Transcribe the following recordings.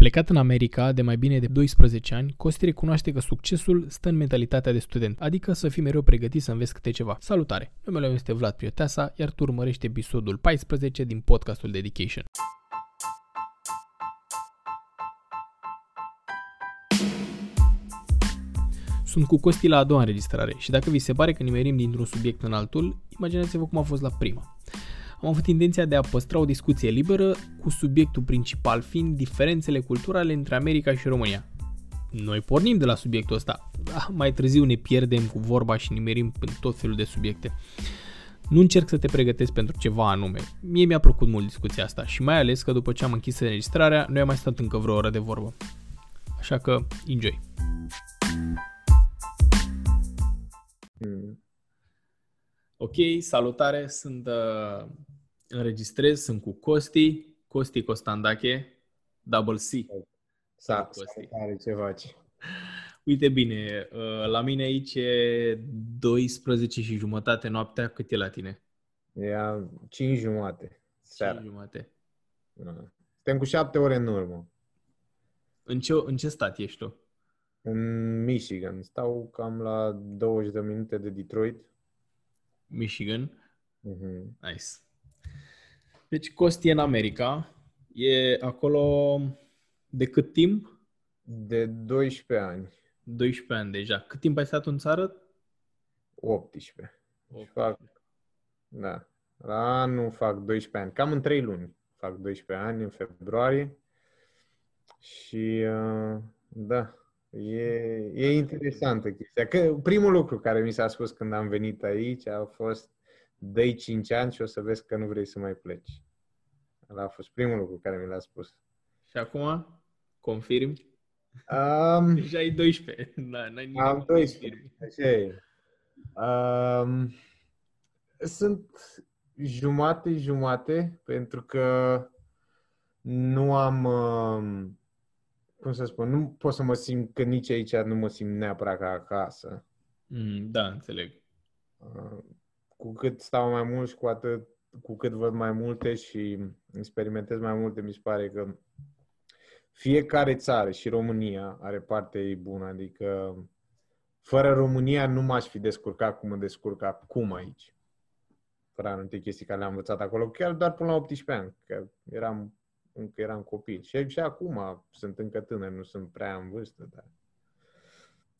Plecat în America de mai bine de 12 ani, Costi recunoaște că succesul stă în mentalitatea de student, adică să fii mereu pregătit să înveți câte ceva. Salutare! Numele meu este Vlad Pioteasa, iar tu urmărești episodul 14 din podcastul Dedication. Sunt cu Costi la a doua înregistrare și dacă vi se pare că nimerim dintr-un subiect în altul, imaginați-vă cum a fost la prima. Am avut intenția de a păstra o discuție liberă, cu subiectul principal fiind diferențele culturale între America și România. Noi pornim de la subiectul ăsta, mai târziu ne pierdem cu vorba și nimerim în tot felul de subiecte. Nu încerc să te pregătesc pentru ceva anume. Mie mi-a plăcut mult discuția asta și mai ales că după ce am închis înregistrarea, noi am mai stat încă vreo oră de vorbă. Așa că, enjoy! Ok, salutare, sunt uh, înregistrez, sunt cu Costi, Costi Costandache, Double C. Sa, salutare, ce faci? Uite bine, uh, la mine aici e 12 și jumătate noaptea, cât e la tine? E 5 jumate, seara. 5 jumate. Da. Suntem cu 7 ore în urmă. În ce, în ce stat ești tu? În Michigan. Stau cam la 20 de minute de Detroit. Michigan. Mm-hmm. Nice. Deci Costi e în America. E acolo de cât timp? De 12 ani. 12 ani deja. Cât timp ai stat în țară? 18. 18. Fac, da. La anul fac 12 ani. Cam în 3 luni fac 12 ani, în februarie. Și uh, da, e, e interesantă chestia. Că primul lucru care mi s-a spus când am venit aici a fost dă 5 ani și o să vezi că nu vrei să mai pleci. Ăla a fost primul lucru care mi l-a spus. Și acum? Confirmi? Um, Deja ai 12. Da, n-ai am 12. Așa e. Um, sunt jumate-jumate pentru că nu am, um, cum să spun, nu pot să mă simt că nici aici nu mă simt neapărat ca acasă. Mm, da, înțeleg. Uh, cu cât stau mai mult și cu atât cu cât văd mai multe și experimentez mai multe, mi se pare că fiecare țară și România are parte ei bună, adică fără România nu m-aș fi descurcat cum mă descurc acum aici. Fără anumite chestii care le-am învățat acolo, chiar doar până la 18 ani, că eram, încă eram copil. Și, și acum sunt încă tânăr, nu sunt prea în vârstă, dar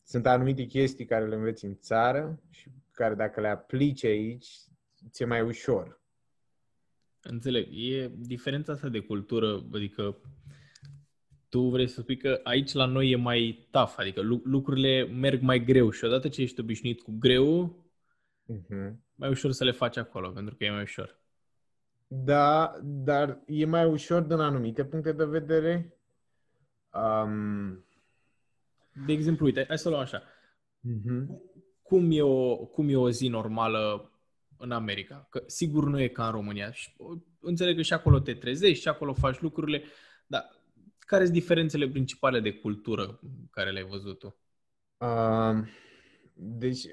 sunt anumite chestii care le înveți în țară și care dacă le aplici aici, ți-e mai ușor. Înțeleg. E diferența asta de cultură, adică tu vrei să spui că aici la noi e mai tough, adică lucrurile merg mai greu și odată ce ești obișnuit cu greu, uh-huh. mai ușor să le faci acolo, pentru că e mai ușor. Da, dar e mai ușor din anumite puncte de vedere. Um... De exemplu, uite, hai să luăm așa. Uh-huh. Cum, e o, cum e o zi normală în America. Că sigur nu e ca în România. Și, înțeleg că și acolo te trezești, și acolo faci lucrurile, dar care sunt diferențele principale de cultură care le-ai văzut tu? Uh, deci,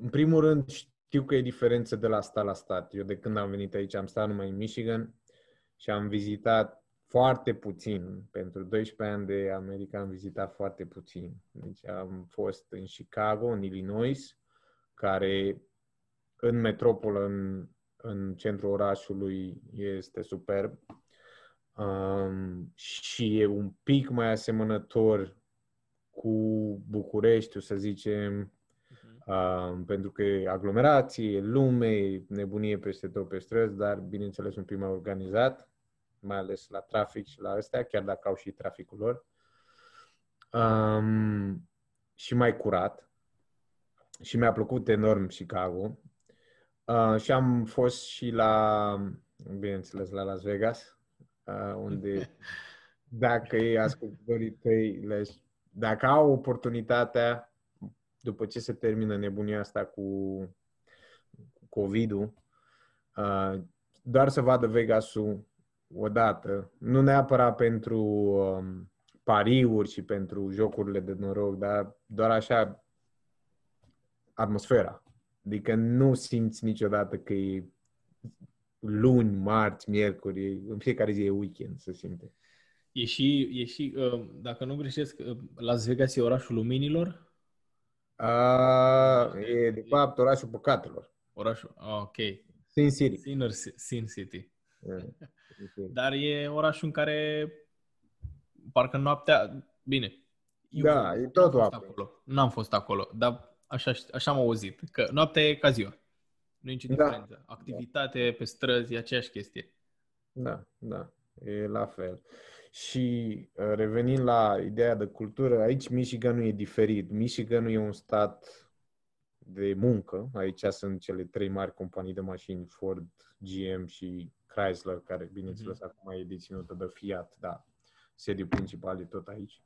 în primul rând, știu că e diferență de la stat la stat. Eu de când am venit aici am stat numai în Michigan și am vizitat foarte puțin. Pentru 12 ani de America am vizitat foarte puțin. Deci am fost în Chicago, în Illinois, care în metropolă, în, în centrul orașului, este superb. Um, și e un pic mai asemănător cu București, să zicem, uh-huh. um, pentru că e aglomerație, lume, nebunie peste tot pe străzi, dar bineînțeles un pic mai organizat, mai ales la trafic și la astea, chiar dacă au și traficul lor. Um, și mai curat. Și mi-a plăcut enorm Chicago. Uh, și am fost și la, bineînțeles, la Las Vegas, uh, unde dacă ei ascultătorii tăi, le, dacă au oportunitatea, după ce se termină nebunia asta cu COVID-ul, uh, doar să vadă Vegasul odată, nu neapărat pentru um, pariuri și pentru jocurile de noroc, dar doar așa atmosfera Adică nu simți niciodată că e luni, marți, miercuri, în fiecare zi e weekend, să simte. E și, e și uh, dacă nu greșesc, uh, Las Vegas e orașul luminilor? Uh, e, de fapt, orașul păcatelor. Orașul, ah, ok. Sin City. Sinner, Sin City. Yeah. Dar e orașul în care parcă noaptea... Bine. Da, e n-am tot fost noapte. acolo. N-am fost acolo, dar așa, așa am auzit. Că noaptea e ca ziua. Nu e nicio Da. diferență. Activitate pe străzi e aceeași chestie. Da, da, e la fel. Și uh, revenind la ideea de cultură, aici Michiganul e diferit. Michiganul e un stat de muncă. Aici sunt cele trei mari companii de mașini, Ford, GM și Chrysler, care, bineînțeles, acum e deținută de Fiat, dar sediul principal e tot aici.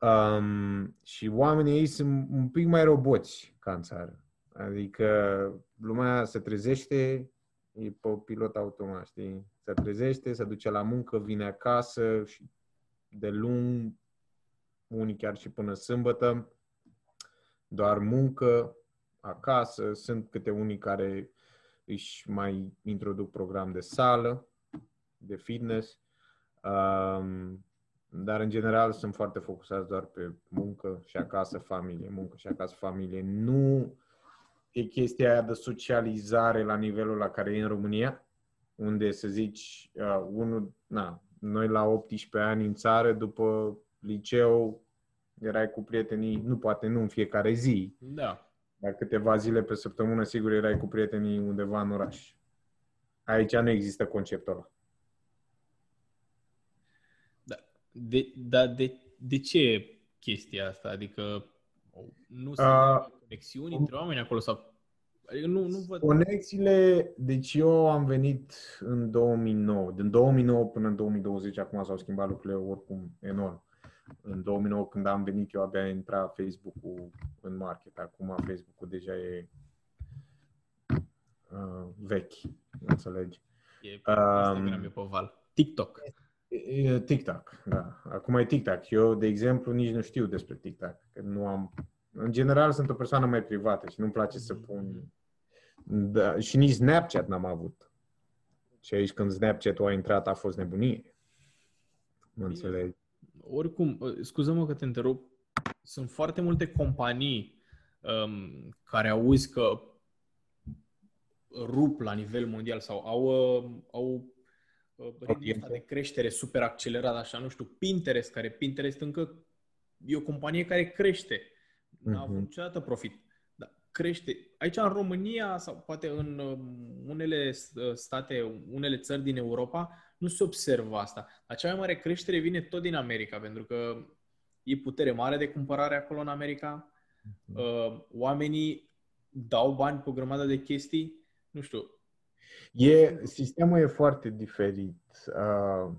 Um, și oamenii ei sunt un pic mai roboți ca în țară. Adică lumea se trezește, e pe pilot automat, știi? Se trezește, se duce la muncă, vine acasă și de lung, unii chiar și până sâmbătă, doar muncă, acasă, sunt câte unii care își mai introduc program de sală, de fitness, um, dar în general sunt foarte focusați doar pe muncă și acasă, familie, muncă și acasă, familie. Nu e chestia aia de socializare la nivelul la care e în România, unde să zici, uh, unul, na, noi la 18 ani în țară, după liceu, erai cu prietenii, nu poate nu în fiecare zi, Da. dar câteva zile pe săptămână, sigur, erai cu prietenii undeva în oraș. Aici nu există conceptul ăla. Da. De, da, de, de ce chestia asta? Adică nu sunt Uh, conexiuni între oameni acolo sau... Adică nu, nu văd... Conexiile, deci eu am venit în 2009. Din 2009 până în 2020, acum s-au schimbat lucrurile oricum enorm. În 2009, când am venit, eu abia intra Facebook-ul în market. Acum Facebook-ul deja e uh, vechi, înțelegi. E, Um, Instagram e pe val. TikTok. E TikTok, da. Acum e TikTok. Eu, de exemplu, nici nu știu despre TikTok. Că nu am... În general, sunt o persoană mai privată și nu-mi place să pun... Da, și nici Snapchat n-am avut. Și aici când Snapchat-ul a intrat a fost nebunie. Mă înțelegi? Oricum, uh, scuză-mă că te întrerup, sunt foarte multe companii um, care auzi că rup la nivel mondial sau au, uh, au uh, ritmul Audiență. ăsta de creștere super accelerat, așa, nu știu, Pinterest, care Pinterest încă e o companie care crește. N-a avut Mhm. niciodată profit. Dar crește. Aici în România sau poate în um, unele uh, state, unele țări din Europa, nu se observă asta. Dar cea mai mare creștere vine tot din America, pentru că e putere mare de cumpărare acolo în America. Uh, Oamenii dau bani pe o grămadă de chestii. Nu știu, E, sistemul e foarte diferit uh,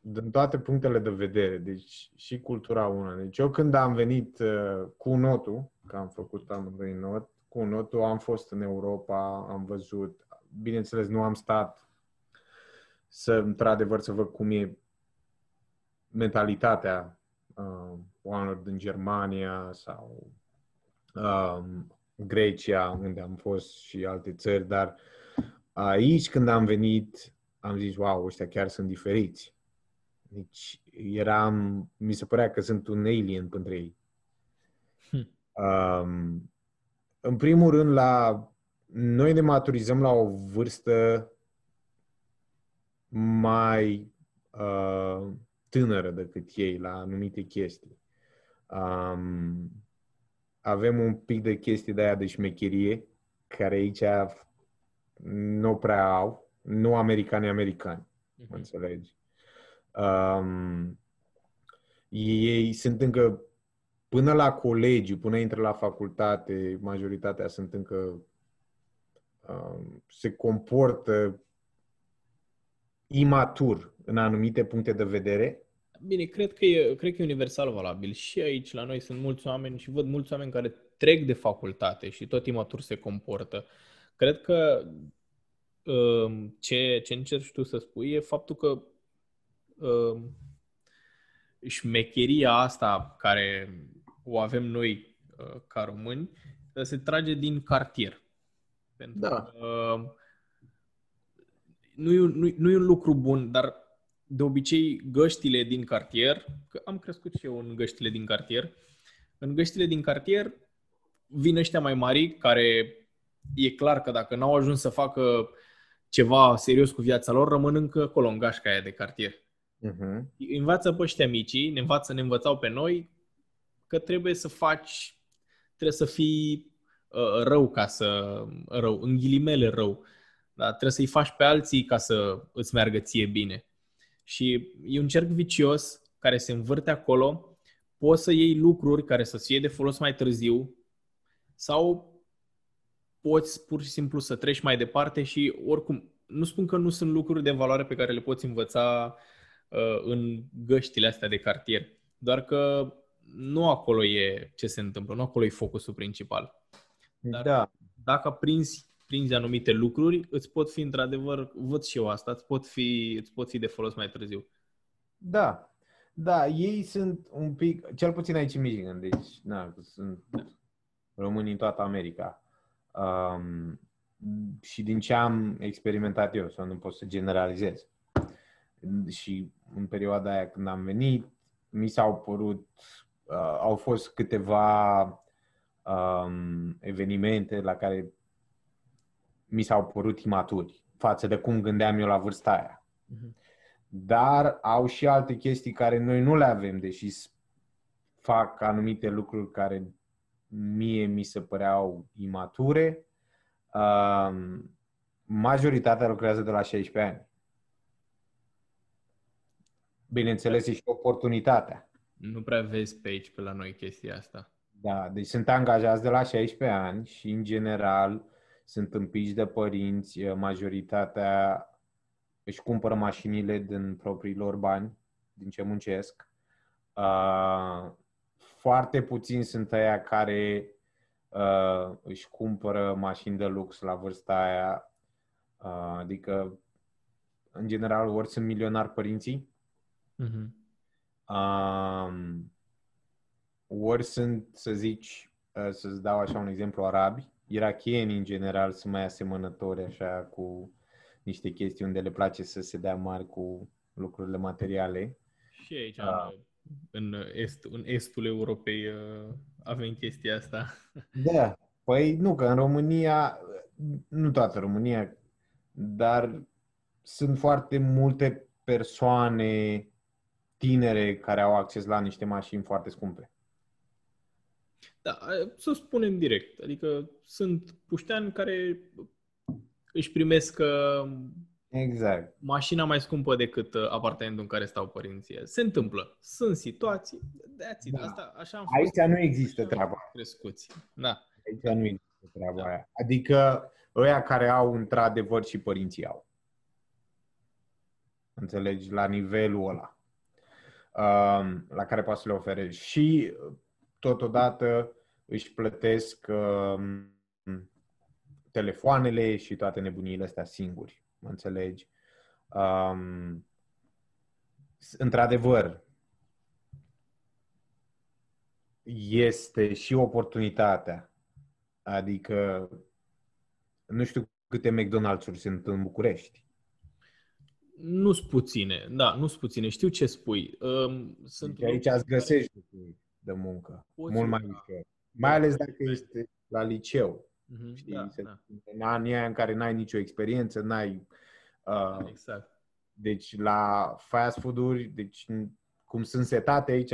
din toate punctele de vedere, deci și cultura una. Deci eu când am venit uh, cu notul, că am făcut amândoi not, cu notul am fost în Europa, am văzut, bineînțeles nu am stat să, într-adevăr, să văd cum e mentalitatea uh, oamenilor din Germania sau um, Grecia, unde am fost și alte țări, dar aici când am venit, am zis, wow, ăștia chiar sunt diferiți. Deci eram, mi se părea că sunt un alien pentru ei. Hm. Um, în primul rând, la, noi ne maturizăm la o vârstă mai uh, tânără decât ei la anumite chestii. Um, avem un pic de chestii de aia de șmecherie, care aici nu prea au, nu americani americani, mă înțelegi? Um, ei sunt încă, până la colegiu, până intră la facultate, majoritatea sunt încă, um, se comportă imatur în anumite puncte de vedere. Bine, cred că, e, cred că e universal valabil. Și aici la noi sunt mulți oameni și văd mulți oameni care trec de facultate și tot imatur se comportă. Cred că um, ce, ce încerci tu să spui e faptul că um, șmecheria asta care o avem noi uh, ca români se trage din cartier. Pentru Da. că nu e, un- nu, nu e un lucru bun, dar de obicei găștile din cartier, că am crescut și eu în găștile din cartier, în găștile din cartier vin ăștia mai mari care e clar că dacă n-au ajuns să facă ceva serios cu viața lor, rămân încă acolo în gașca aia de cartier. Uh-huh. Învață pe ăștia micii, ne învață, ne învățau pe noi că trebuie să faci, trebuie să fii uh, rău ca să, rău, în ghilimele rău, da? trebuie să-i faci pe alții ca să îți meargă ție bine. Și e un cerc vicios care se învârte acolo, poți să iei lucruri care să fie de folos mai târziu sau poți pur și simplu să treci mai departe și oricum, nu spun că nu sunt lucruri de valoare pe care le poți învăța uh, în găștile astea de cartier, doar că nu acolo e ce se întâmplă, nu acolo e focusul principal. Dar da. dacă prinzi, prinzi anumite lucruri, îți pot fi într-adevăr, văd și eu asta, îți pot fi, îți pot fi de folos mai târziu. Da, da, ei sunt un pic, cel puțin aici în Michigan, deci na, sunt da. români în toată America. Um, și din ce am experimentat eu, sau nu pot să generalizez. Și în perioada aia când am venit, mi s-au părut, uh, au fost câteva um, evenimente la care mi s-au părut imaturi față de cum gândeam eu la vârsta aia. Uh-huh. Dar au și alte chestii care noi nu le avem, deși fac anumite lucruri care mie mi se păreau imature. Uh, majoritatea lucrează de la 16 ani. Bineînțeles, e și oportunitatea. Nu prea vezi pe aici, pe la noi, chestia asta. Da, deci sunt angajați de la 16 ani și, în general, sunt împiși de părinți. Majoritatea își cumpără mașinile din propriilor bani, din ce muncesc. Uh, foarte puțini sunt aia care uh, își cumpără mașini de lux la vârsta aia. Uh, adică, în general, ori sunt milionari părinții, uh-huh. uh, ori sunt, să zici, uh, să-ți dau așa un exemplu, arabi. Irachieni, în general, sunt mai asemănători așa cu niște chestii unde le place să se dea mari cu lucrurile materiale. Și aici, uh, în, est, în estul Europei, uh, avem chestia asta. Da, păi nu, că în România, nu toată România, dar sunt foarte multe persoane tinere care au acces la niște mașini foarte scumpe. Da, să spunem direct. Adică sunt pușteani care își primesc uh, exact. mașina mai scumpă decât uh, apartamentul în care stau părinții. Se întâmplă. Sunt situații. De da. Asta, așa am fost, Aici nu există treaba. Crescuți. Da. Aici nu există treaba da. aia. Adică ăia care au într-adevăr și părinții au. Înțelegi? La nivelul ăla. Um, la care poate să le ofere. Și totodată își plătesc um, telefoanele și toate nebuniile astea singuri. Mă înțelegi? Um, într-adevăr, este și oportunitatea. Adică, nu știu câte McDonald's-uri sunt în București. Nu sunt puține, da, nu sunt puține. Știu ce spui. Um, sunt deci aici îți găsești care... de muncă, Poți mult mai ușor. Mai ales dacă ești la liceu. Mm-hmm, știi? Da, da. În anii aia în care n-ai nicio experiență, n-ai... Uh, exact. Deci la fast food-uri, deci cum sunt setate aici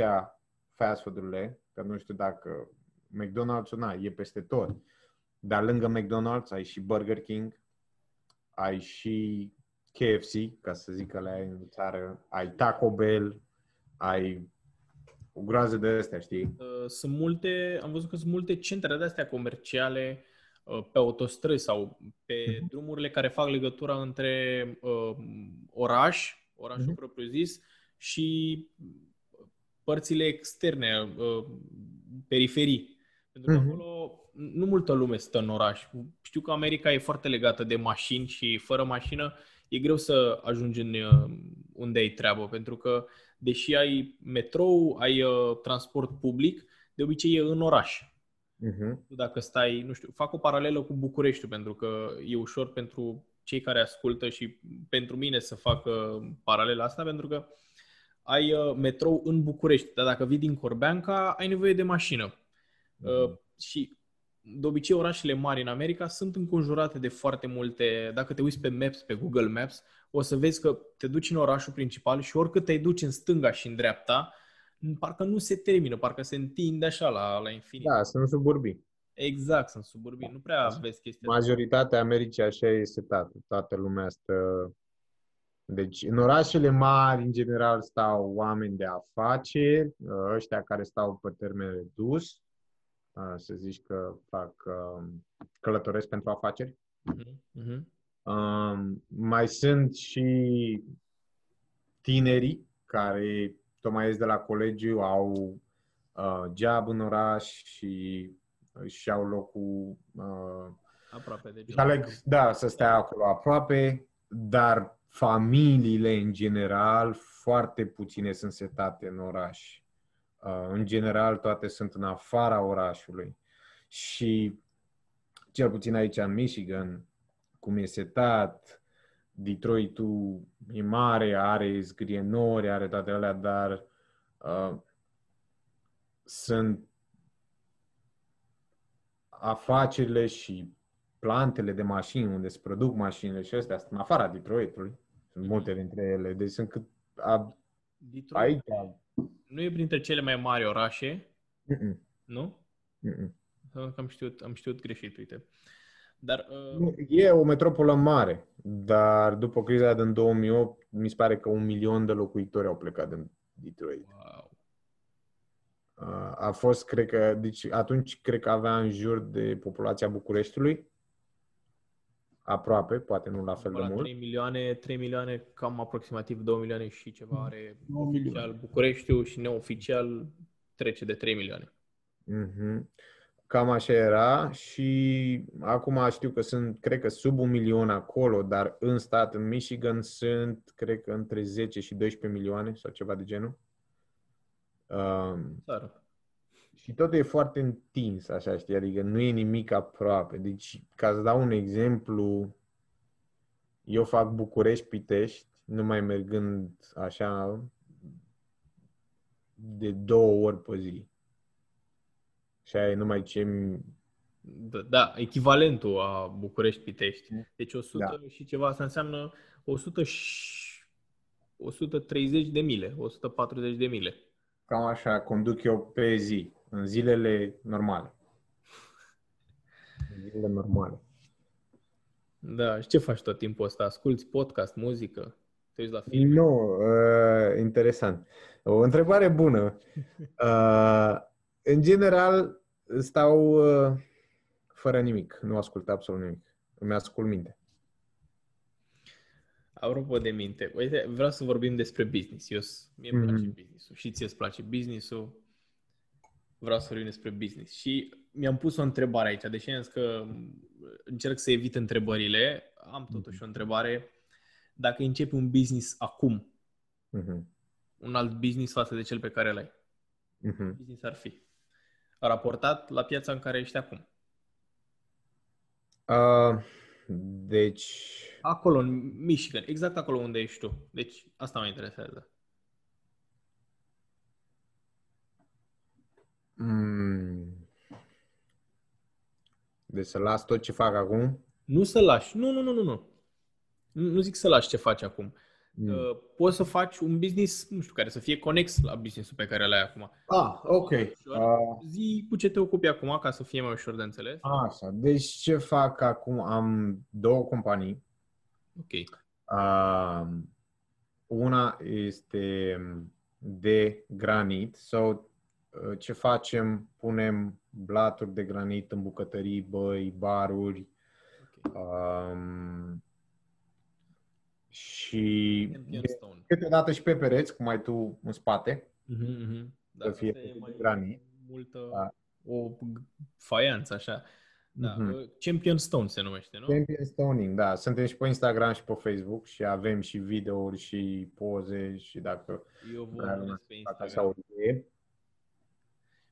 fast food-urile, că nu știu dacă McDonald's, na, e peste tot. Dar lângă McDonald's ai și Burger King, ai și KFC, ca să zic că le ai în țară, ai Taco Bell, ai o groază de astea, știi? Uh, sunt multe, am văzut că sunt multe centre de astea comerciale uh, pe autostrăzi sau pe uh-huh. drumurile care fac legătura între uh, oraș, orașul uh-huh. propriu-zis, și părțile externe, uh, periferii. Pentru că uh-huh. acolo nu multă lume stă în oraș. Știu că America e foarte legată de mașini și fără mașină e greu să ajungi în uh, unde ai treabă, pentru că deși ai metrou, ai uh, transport public, de obicei e în oraș. Uh-huh. Dacă stai, nu știu, fac o paralelă cu București, pentru că e ușor pentru cei care ascultă și pentru mine să facă paralela asta, pentru că ai uh, metrou în București, dar dacă vii din Corbeanca, ai nevoie de mașină. Mm-hmm. Și de obicei orașele mari în America sunt înconjurate de foarte multe, dacă te uiți pe Maps, pe Google Maps, o să vezi că te duci în orașul principal și oricât te duci în stânga și în dreapta, parcă nu se termină, parcă se întinde așa la, la infinit. Da, sunt suburbii. Exact, sunt suburbii. Nu prea vezi chestia Majoritatea Americii așa este tată. Toată lumea stă... Deci, în orașele mari, în general, stau oameni de afaceri, ăștia care stau pe termen redus, să zici că fac călătoresc pentru afaceri. Uh-huh. Um, mai sunt și tinerii care tocmai ies de la colegiu, au uh, job în oraș și își iau locul uh, aproape de aleg, da, să stea acolo aproape, dar familiile în general foarte puține sunt setate în oraș. Uh, în general toate sunt în afara orașului. Și cel puțin aici în Michigan, cum e setat, Detroitul e mare, are zgrienori, are toate alea, dar uh, sunt afacerile și plantele de mașini unde se produc mașinile și astea sunt în afara Detroitului. Sunt multe dintre ele. Deci sunt cât... A, Detroit aici. Nu e printre cele mai mari orașe? Mm-mm. Nu? Mm-mm. Am știut, am știut greșit, uite. Dar, uh... E o metropolă mare, dar după criza din 2008, mi se pare că un milion de locuitori au plecat din Detroit. Wow. Uh, a fost, cred că, deci atunci cred că avea în jur de populația Bucureștiului, aproape, poate nu la fel la de mult. 3 milioane, 3 milioane, cam aproximativ 2 milioane și ceva are oficial Bucureștiul și neoficial trece de 3 milioane. Mm-hmm. Cam așa era și acum știu că sunt, cred că sub un milion acolo, dar în stat, în Michigan, sunt, cred că între 10 și 12 milioane sau ceva de genul. Um, și totul e foarte întins, așa, știi, adică nu e nimic aproape. Deci, ca să dau un exemplu, eu fac București-Pitești, numai mergând așa de două ori pe zi. Și aia e numai ce... Da, da, echivalentul a București-Pitești. Deci 100 da. și ceva, asta înseamnă 100 și 130 de mile, 140 de mile. Cam așa conduc eu pe zi, în zilele normale. În zilele normale. Da, și ce faci tot timpul ăsta? Asculți podcast, muzică? Te uiți la film? Nu, uh, interesant. O întrebare bună. Uh, în general, stau uh, fără nimic. Nu ascult absolut nimic. Îmi ascult minte. Apropo de minte, uite, vreau să vorbim despre business. Eu, mie îmi place mm-hmm. business-ul și ție îți place business-ul. Vreau să vorbim despre business. Și mi-am pus o întrebare aici, deși am zis că încerc să evit întrebările, am totuși mm-hmm. o întrebare. Dacă începi un business acum, mm-hmm. un alt business față de cel pe care l-ai, mm-hmm. business ar fi? Raportat la piața în care ești acum. Uh, deci... Acolo, în Michigan, exact acolo unde ești tu. Deci, asta mă interesează. Mm. Deci să las tot ce fac acum? Nu să lași. Nu, nu, nu, nu, nu. Nu zic să lași ce faci acum. Mm. Uh, poți să faci un business, nu știu, care să fie conex la businessul pe care l-ai acum. Ah, ok. Uh, Zi cu ce te ocupi acum, ca să fie mai ușor de înțeles. Așa, deci ce fac acum? Am două companii. Ok. Uh, una este de granit sau uh, ce facem? Punem blaturi de granit în bucătării, băi, baruri. Okay. Um, și câteodată și pe pereți, cum ai tu în spate, mm-hmm, mm-hmm. să fie mai granit. Multă, da. o faianță așa. Da. Mm-hmm. Champion Stone se numește, nu? Champion Stoning, da. Suntem și pe Instagram și pe Facebook și avem și videouri și poze și dacă... Eu vă pe Instagram. Așa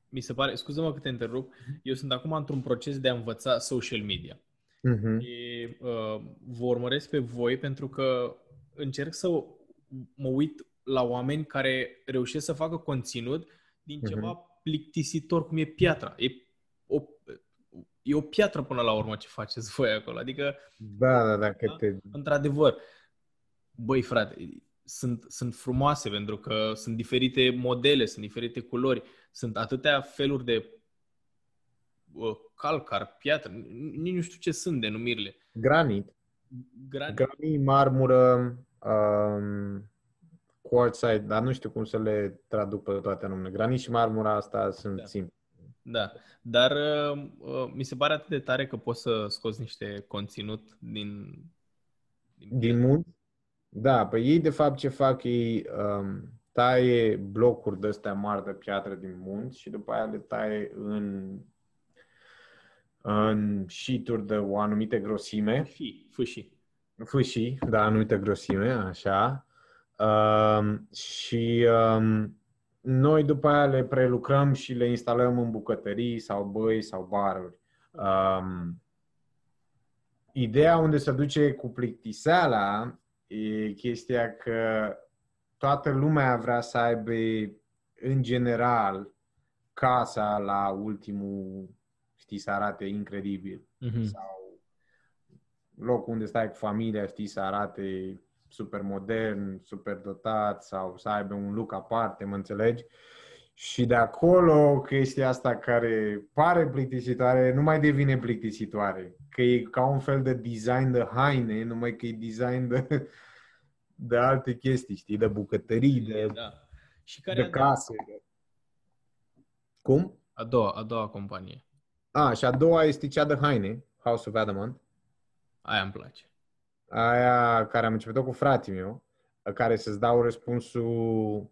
Mi se pare, scuză-mă că te întrerup, eu sunt acum într-un proces de a învăța social media. Uh-huh. Și uh, vă urmăresc pe voi pentru că încerc să mă uit la oameni care reușesc să facă conținut din uh-huh. ceva plictisitor cum e piatra. E o, e o piatră până la urmă ce faceți voi acolo. Adică, da, da, da, că te... într-adevăr, băi frate, sunt, sunt frumoase pentru că sunt diferite modele, sunt diferite culori, sunt atâtea feluri de uh, calcar, piatră, nici nu știu ce sunt denumirile. Granit. Granit, Granit marmură, um, quartzite, dar nu știu cum să le traduc pe toate numele. Granit și marmura asta sunt da. simple. Da, dar uh, uh, mi se pare atât de tare că poți să scoți niște conținut din... Din, din munți? Da, pe ei de fapt ce fac ei um, taie blocuri de astea mari de piatră din munți și după aia le taie în în sheet de o anumită grosime. Fâșii. Fâșii, fâșii da, anumită grosime, așa. Um, și um, noi după aia le prelucrăm și le instalăm în bucătării sau băi sau baruri. Um, ideea unde se duce cu plictiseala e chestia că toată lumea vrea să aibă în general casa la ultimul, știi, să arate incredibil. Mm-hmm. Sau locul unde stai cu familia, știi, să arate super modern, super dotat sau să aibă un look aparte, mă înțelegi? Și de acolo chestia asta care pare plictisitoare nu mai devine plictisitoare. Că e ca un fel de design de haine, numai că e design de, de alte chestii, știi? De bucătării, de, da. Și care de case. Cum? A doua, a doua companie. A, și a doua este cea de haine, House of Adamant. Aia îmi place aia care am început-o cu fratele meu, care să-ți dau răspunsul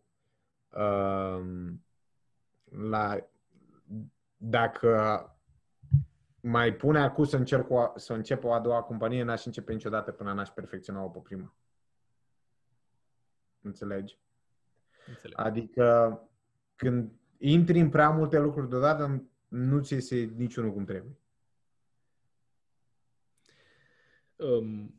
um, la dacă mai pune acum să, încerc o, să încep o a doua companie, n-aș începe niciodată până n-aș perfecționa-o pe prima. Înțelegi? Înțeleg. Adică când intri în prea multe lucruri deodată, nu ți iese niciunul cum trebuie. Um,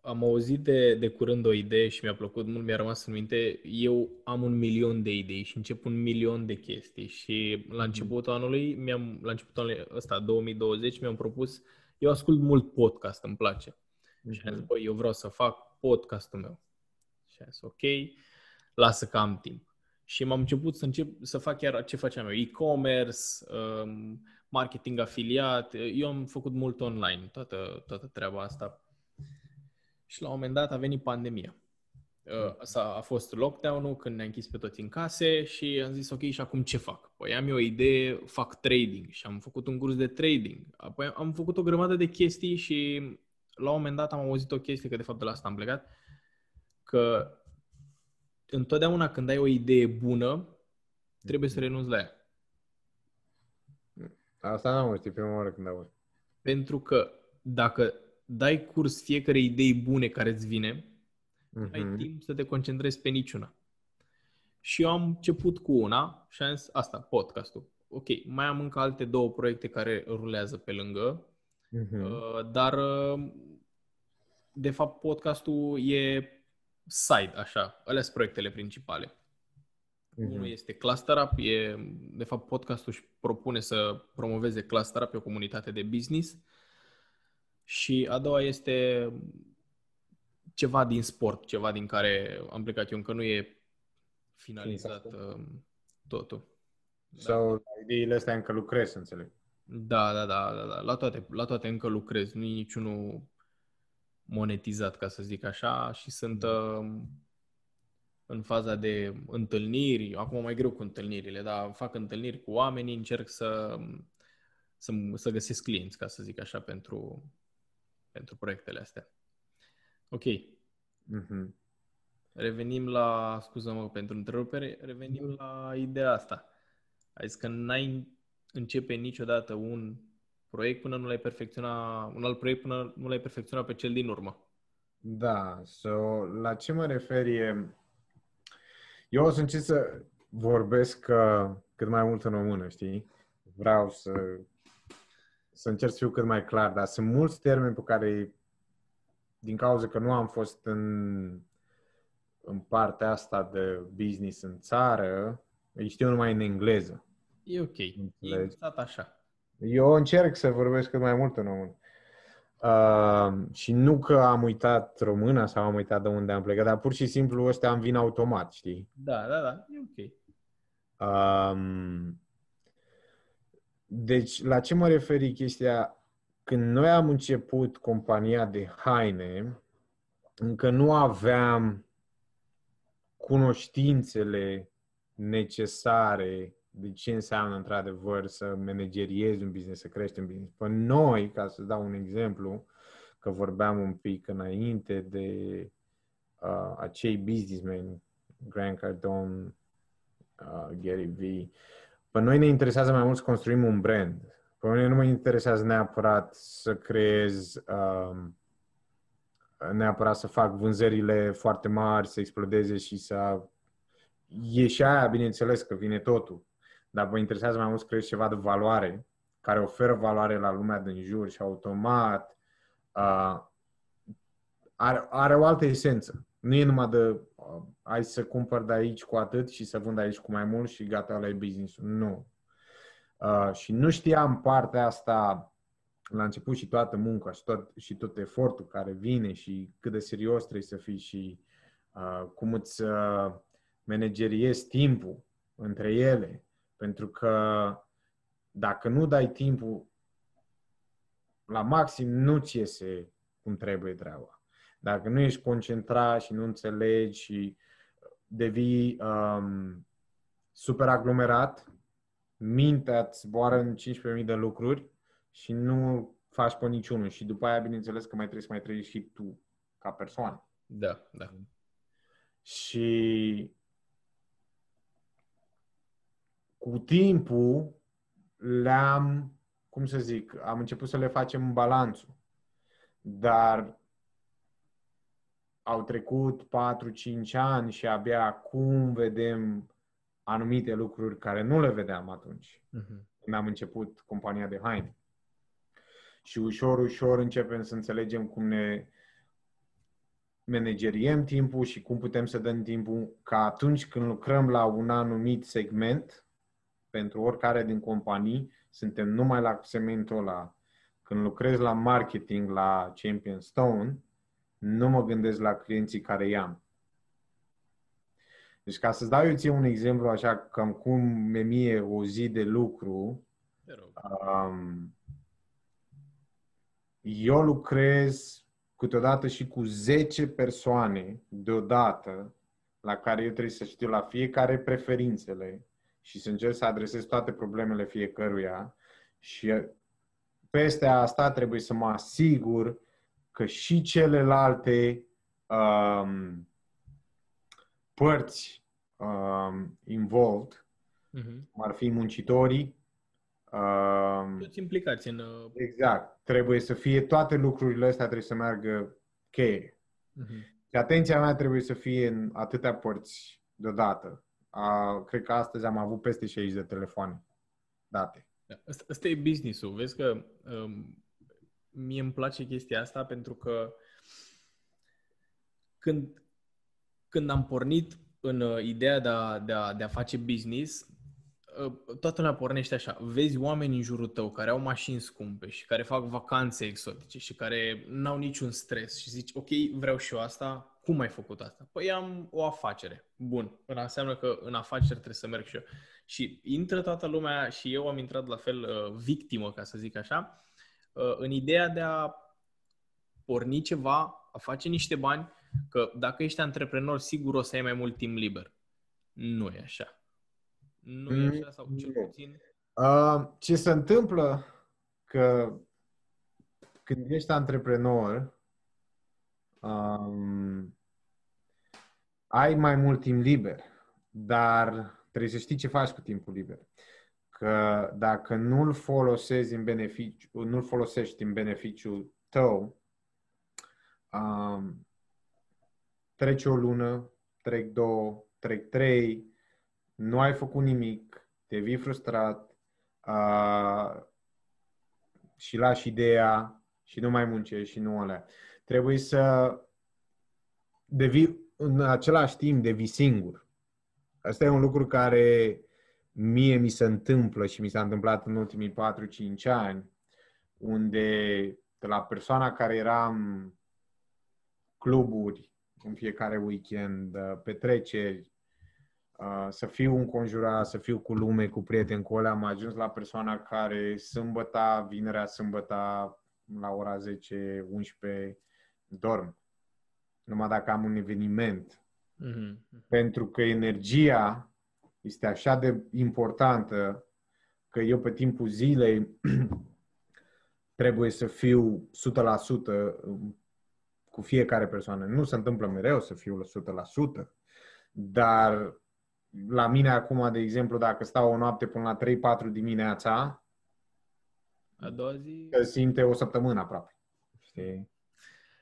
am auzit de, de curând o idee și mi-a plăcut mult, mi-a rămas în minte. Eu am un milion de idei și încep un milion de chestii și la mhm. începutul anului, mi-am, la începutul anului ăsta, 2020, mi-am propus, eu ascult mult podcast, îmi place. Mm-hmm. Și am zis, băi, eu vreau să fac podcastul meu. Și am zis, ok, lasă că am timp. Și m-am început să încep să fac chiar ce făceam eu, e-commerce, um, marketing afiliat. Eu am făcut mult online, toată, toată treaba asta și la un moment dat a venit pandemia. Uh, a a fost lockdown-ul când ne-a închis pe toți în case și am zis ok, și acum ce fac? Păi am eu o idee, fac trading și am făcut un curs de trading. Apoi am făcut o grămadă de chestii și la un moment dat am auzit o chestie, că de fapt de la asta am plecat, că întotdeauna când ai o idee bună, trebuie să renunți la ea. Asta n-am auzit, prima oară când aud. Pentru că dacă dai curs fiecare idei bune care îți vine, uh-huh. ai timp să te concentrezi pe niciuna. Și eu am început cu una și am zis, asta, podcastul. Ok, mai am încă alte două proiecte care rulează pe lângă, uh-huh. dar uh, de fapt podcastul e side, așa, alea sunt proiectele principale. Uh-huh. Unul este Cluster Up, e, de fapt podcastul își propune să promoveze Cluster Up, e o comunitate de business și a doua este ceva din sport, ceva din care am plecat eu, încă nu e finalizat uh, totul. Sau da. ideile astea încă lucrez, înțeleg. Da, da, da, da, da. La, toate, la toate încă lucrez. Nu e niciunul monetizat, ca să zic așa, și sunt uh, în faza de întâlniri. Acum mai greu cu întâlnirile, dar fac întâlniri cu oamenii, încerc să, să, să găsesc clienți, ca să zic așa, pentru, pentru proiectele astea. Ok. Mm-hmm. Revenim la, scuză-mă pentru întrerupere, revenim mm-hmm. la ideea asta. Ai zis că n-ai începe niciodată un proiect până nu l-ai perfecționa, un alt proiect până nu l-ai perfecționa pe cel din urmă. Da, so, la ce mă refer e... Eu o să încerc să vorbesc uh, cât mai mult în română, știi? Vreau să să încerc să fiu cât mai clar, dar sunt mulți termeni pe care, din cauza că nu am fost în, în partea asta de business în țară, îi știu numai în engleză. E ok. E așa. Eu încerc să vorbesc cât mai mult în român. Uh, și nu că am uitat româna sau am uitat de unde am plecat, dar pur și simplu ăstea am vin automat, știi? Da, da, da, e ok. Um, deci, la ce mă referi chestia? Când noi am început compania de haine, încă nu aveam cunoștințele necesare de ce înseamnă într-adevăr să manageriezi un business, să crești un business. Păi noi, ca să dau un exemplu, că vorbeam un pic înainte de uh, acei businessmen, Grant Cardone, uh, Gary V, pe noi ne interesează mai mult să construim un brand. Pe noi nu mă interesează neapărat să creez, um, neapărat să fac vânzările foarte mari, să explodeze și să... E și aia, bineînțeles, că vine totul. Dar vă interesează mai mult să creezi ceva de valoare, care oferă valoare la lumea din jur și automat uh, are, are o altă esență. Nu e numai de uh, hai să cumpăr de aici cu atât și să vând aici cu mai mult și gata, la business Nu. Uh, și nu știam partea asta la început și toată munca și tot, și tot efortul care vine și cât de serios trebuie să fii și uh, cum îți uh, manageriezi timpul între ele. Pentru că dacă nu dai timpul la maxim, nu ți iese cum trebuie treaba. Dacă nu ești concentrat și nu înțelegi și devii um, super aglomerat, mintea îți zboară în 15.000 de lucruri și nu faci pe niciunul. Și după aia, bineînțeles, că mai trebuie să mai trăiești și tu ca persoană. Da, da. Și cu timpul le-am, cum să zic, am început să le facem balanțul. Dar au trecut 4-5 ani și abia acum vedem anumite lucruri care nu le vedeam atunci, uh-huh. când am început compania de haine. Și ușor, ușor începem să înțelegem cum ne manageriem timpul și cum putem să dăm timpul ca atunci când lucrăm la un anumit segment, pentru oricare din companii, suntem numai la segmentul ăla. Când lucrez la marketing la Champion Stone, nu mă gândesc la clienții care i-am. Deci ca să-ți dau eu ție un exemplu așa cam cum e mie o zi de lucru, um, eu lucrez câteodată și cu 10 persoane deodată la care eu trebuie să știu la fiecare preferințele și să încerc să adresez toate problemele fiecăruia și peste asta trebuie să mă asigur că și celelalte um, părți um, involved, uh-huh. cum ar fi muncitorii, um, toți implicați în... Uh... Exact. Trebuie să fie toate lucrurile astea trebuie să meargă cheie. Uh-huh. Și atenția mea trebuie să fie în atâtea părți deodată. Uh, cred că astăzi am avut peste 60 de telefoane date. Da. Asta, asta e business-ul. Vezi că um, mie îmi place chestia asta pentru că când, când am pornit în uh, ideea de a, de, a, de a face business, uh, toată lumea pornește așa. Vezi oameni în jurul tău care au mașini scumpe și care fac vacanțe exotice și care n-au niciun stres și zici, ok, vreau și eu asta, cum ai făcut asta? Păi am o afacere. Bun. Înseamnă că în afaceri trebuie să merg și eu. Și intră toată lumea și eu am intrat la fel uh, victimă, ca să zic așa, Uh, în ideea de a porni ceva, a face niște bani, că dacă ești antreprenor, sigur o să ai mai mult timp liber. Nu e așa. Nu e așa sau cel puțin... Uh, ce se întâmplă că când ești antreprenor, um, ai mai mult timp liber, dar trebuie să știi ce faci cu timpul liber că dacă nu-l folosești în beneficiu, nu-l folosești în beneficiul tău, um, trece o lună, trec două, trec trei, nu ai făcut nimic, te vii frustrat, uh, și lași ideea și nu mai muncești și nu alea. Trebuie să devii în același timp devii singur. Asta e un lucru care mie mi se întâmplă și mi s-a întâmplat în ultimii 4-5 ani, unde de la persoana care eram cluburi în fiecare weekend, petreceri, uh, să fiu înconjurat, să fiu cu lume, cu prieteni, cu alea, am ajuns la persoana care sâmbăta, vinerea, sâmbăta, la ora 10-11, dorm. Numai dacă am un eveniment. Mm-hmm. Pentru că energia este așa de importantă că eu pe timpul zilei trebuie să fiu 100% cu fiecare persoană. Nu se întâmplă mereu să fiu 100%, dar la mine acum, de exemplu, dacă stau o noapte până la 3-4 dimineața, a doua zi... simte o săptămână aproape. Știi?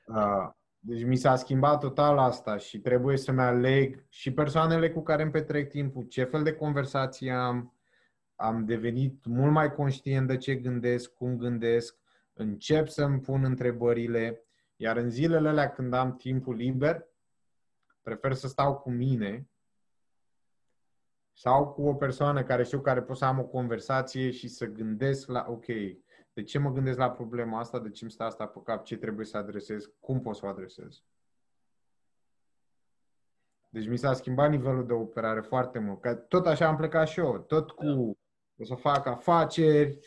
Uh, deci mi s-a schimbat total asta și trebuie să-mi aleg și persoanele cu care îmi petrec timpul, ce fel de conversații am, am devenit mult mai conștient de ce gândesc, cum gândesc, încep să-mi pun întrebările, iar în zilele alea când am timpul liber, prefer să stau cu mine sau cu o persoană care știu care pot să am o conversație și să gândesc la, ok, de ce mă gândesc la problema asta, de ce îmi stă asta pe cap, ce trebuie să adresez, cum pot să o adresez. Deci mi s-a schimbat nivelul de operare foarte mult. Că tot așa am plecat și eu. Tot cu da. o să fac afaceri,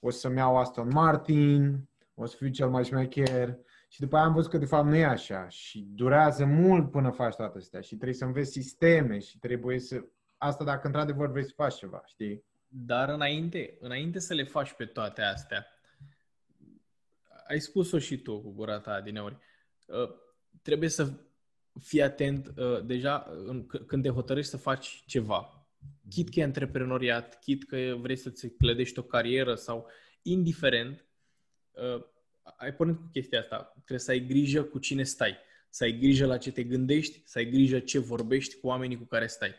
o să-mi iau Aston Martin, o să fiu cel mai șmecher. Și după aia am văzut că de fapt nu e așa. Și durează mult până faci toate astea. Și trebuie să înveți sisteme și trebuie să... Asta dacă într-adevăr vrei să faci ceva, știi? Dar înainte, înainte să le faci pe toate astea, ai spus-o și tu cu gura ta adineori, uh, trebuie să fii atent uh, deja când te hotărăști să faci ceva. Chit că e antreprenoriat, chit că vrei să-ți clădești o carieră sau indiferent, uh, ai pornit cu chestia asta. Trebuie să ai grijă cu cine stai, să ai grijă la ce te gândești, să ai grijă ce vorbești cu oamenii cu care stai.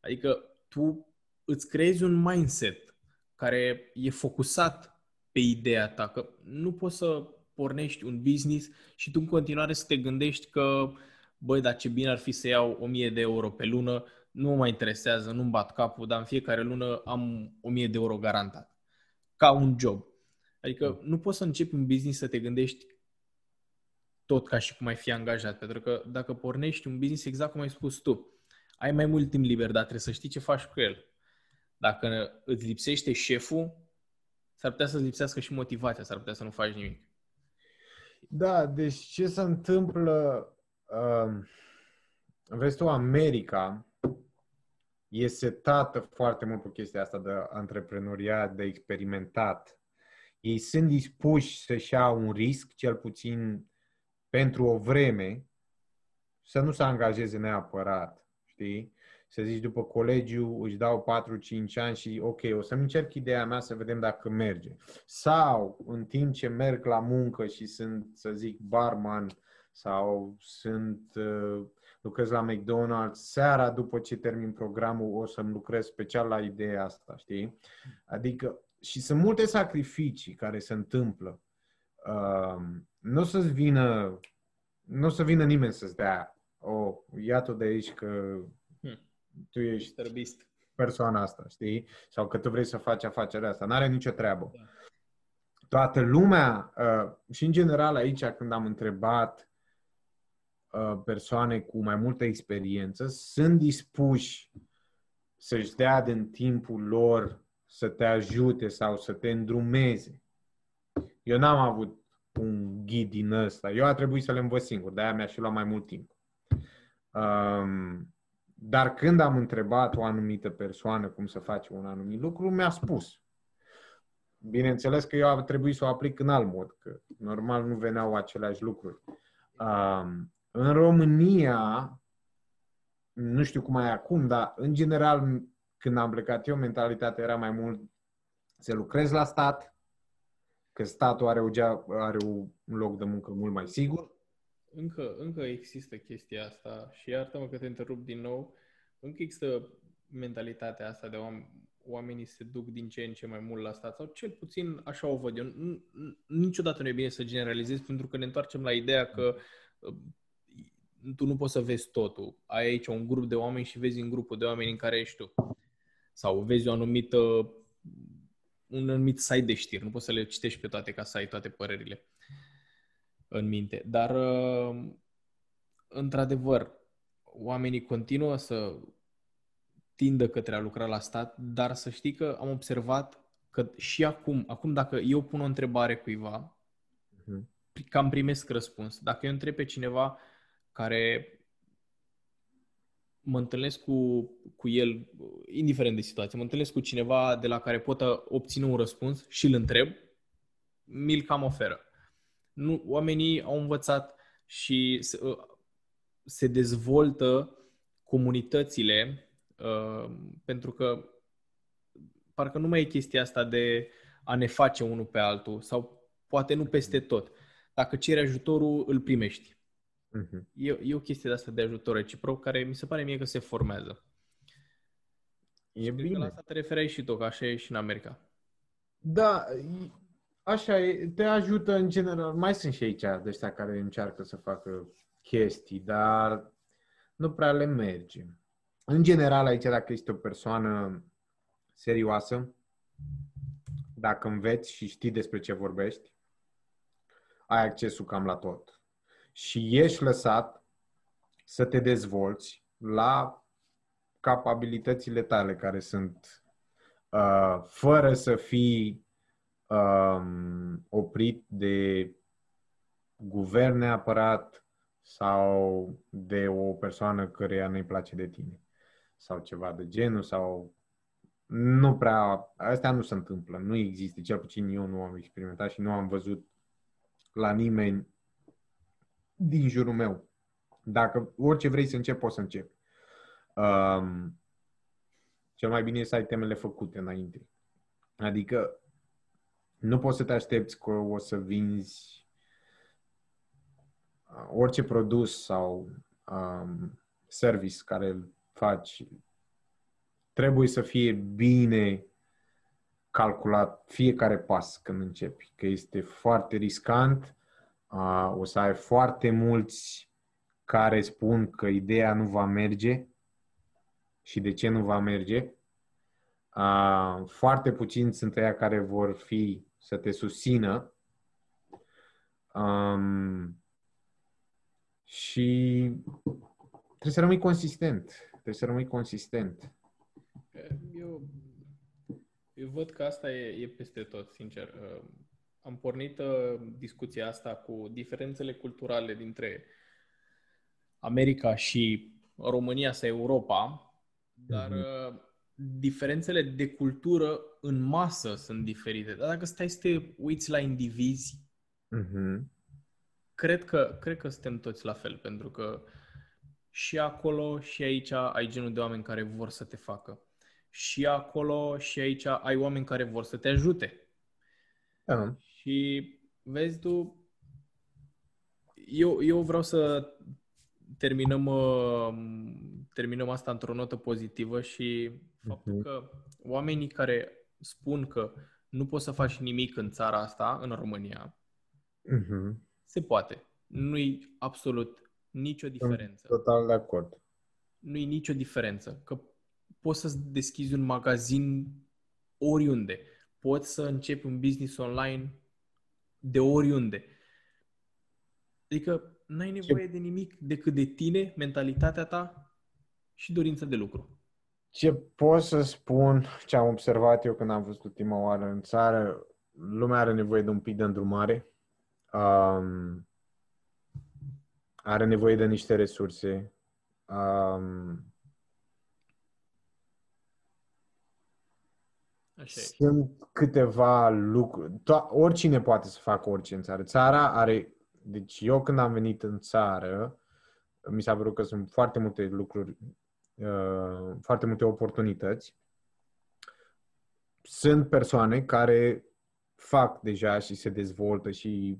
Adică tu îți creezi un mindset care e focusat pe ideea ta, că nu poți să pornești un business și tu în continuare să te gândești că, băi, dar ce bine ar fi să iau 1000 de euro pe lună, nu mă mai interesează, nu-mi bat capul, dar în fiecare lună am 1000 de euro garantat. Ca un job. Adică nu poți să începi un business să te gândești tot ca și cum ai fi angajat. Pentru că dacă pornești un business exact cum ai spus tu, ai mai mult timp liber, dar trebuie să știi ce faci cu el. Dacă îți lipsește șeful, s-ar putea să-ți lipsească și motivația, s-ar putea să nu faci nimic. Da, deci ce se întâmplă, uh, vezi tu, America e setată foarte mult pe chestia asta de antreprenoriat, de experimentat. Ei sunt dispuși să-și iau un risc, cel puțin pentru o vreme, să nu se angajeze neapărat, știi? Să zici după colegiu își dau 4-5 ani și ok, o să-mi încerc ideea mea să vedem dacă merge. Sau în timp ce merg la muncă și sunt, să zic, barman sau sunt, uh, lucrez la McDonald's, seara după ce termin programul o să-mi lucrez special la ideea asta, știi? Adică, și sunt multe sacrificii care se întâmplă. Uh, nu o să-ți vină, nu o să vină nimeni să-ți dea, oh, ia-o de aici că tu ești Tărbist. persoana asta, știi? Sau că tu vrei să faci afacerea asta. N-are nicio treabă. Da. Toată lumea, uh, și în general aici când am întrebat uh, persoane cu mai multă experiență, sunt dispuși să-și dea din timpul lor să te ajute sau să te îndrumeze. Eu n-am avut un ghid din ăsta. Eu a trebuit să le învăț singur, de-aia mi-a și luat mai mult timp. Um, dar când am întrebat o anumită persoană cum să face un anumit lucru, mi-a spus. Bineînțeles că eu a trebuit să o aplic în alt mod, că normal nu veneau aceleași lucruri. Um, în România, nu știu cum e acum, dar în general, când am plecat eu, mentalitatea era mai mult să lucrezi la stat, că statul are, o gea, are un loc de muncă mult mai sigur încă, încă există chestia asta și iartă-mă că te întrerup din nou, încă există mentalitatea asta de om, oamenii se duc din ce în ce mai mult la stat, sau cel puțin așa o văd eu. Niciodată nu e bine să generalizezi, pentru că ne întoarcem la ideea că uh, tu nu poți să vezi totul. Ai aici un grup de oameni și vezi în grupul de oameni în care ești tu. Sau vezi o anumită, un anumit site de știri. Nu poți să le citești pe toate ca să ai toate părerile în minte. Dar, uh, într-adevăr, oamenii continuă să tindă către a lucra la stat, dar să știi că am observat că și acum, acum dacă eu pun o întrebare cuiva, uh-huh. cam primesc răspuns. Dacă eu întreb pe cineva care mă întâlnesc cu, cu el, indiferent de situație, mă întâlnesc cu cineva de la care pot obține un răspuns și îl întreb, mi-l cam oferă. Nu, oamenii au învățat și se, se dezvoltă comunitățile Uh, pentru că parcă nu mai e chestia asta de a ne face unul pe altul sau poate nu peste tot. Dacă ceri ajutorul, îl primești. Uh-huh. E, e o chestie de asta de ajutor reciproc care mi se pare mie că se formează. E și bine. la asta te referai și tu, că așa e și în America. Da, așa e, te ajută în general. Mai sunt și aici de ăștia care încearcă să facă chestii, dar nu prea le merge în general, aici, dacă ești o persoană serioasă, dacă înveți și știi despre ce vorbești, ai accesul cam la tot. Și ești lăsat să te dezvolți la capabilitățile tale care sunt uh, fără să fii um, oprit de guvern neapărat sau de o persoană căreia nu-i place de tine sau ceva de genul sau nu prea, astea nu se întâmplă, nu există, cel puțin eu nu am experimentat și nu am văzut la nimeni din jurul meu. Dacă orice vrei să începi, poți să începi. Um, cel mai bine e să ai temele făcute înainte. Adică nu poți să te aștepți că o să vinzi uh, orice produs sau um, service care îl faci trebuie să fie bine calculat fiecare pas când începi, că este foarte riscant, uh, o să ai foarte mulți care spun că ideea nu va merge și de ce nu va merge. Uh, foarte puțini sunt aia care vor fi să te susțină um, și trebuie să rămâi consistent. Trebuie să rămâi consistent. Eu, eu văd că asta e, e peste tot, sincer. Uh, am pornit uh, discuția asta cu diferențele culturale dintre America și România sau Europa, dar uh-huh. Diferențele de cultură în masă sunt diferite. Dar dacă stai să te uiți la indivizi, uh-huh. cred, că, cred că suntem toți la fel, pentru că uh, și acolo și aici ai genul de oameni care vor să te facă. Și acolo și aici ai oameni care vor să te ajute. Uh-huh. Și vezi tu, eu, eu vreau să terminăm, uh, terminăm asta într-o notă pozitivă și faptul uh-huh. că oamenii care spun că nu poți să faci nimic în țara asta, în România, uh-huh. se poate. Nu-i absolut nicio diferență. Sunt total de acord. Nu e nicio diferență. Că poți să deschizi un magazin oriunde. Poți să începi un business online de oriunde. Adică n-ai nevoie ce... de nimic decât de tine, mentalitatea ta și dorința de lucru. Ce pot să spun, ce am observat eu când am fost ultima oară în țară, lumea are nevoie de un pic de îndrumare. Um, are nevoie de niște resurse. Um, Așa sunt câteva lucruri. To- oricine poate să facă orice în țară. Țara are... Deci eu când am venit în țară, mi s-a părut că sunt foarte multe lucruri, uh, foarte multe oportunități. Sunt persoane care fac deja și se dezvoltă și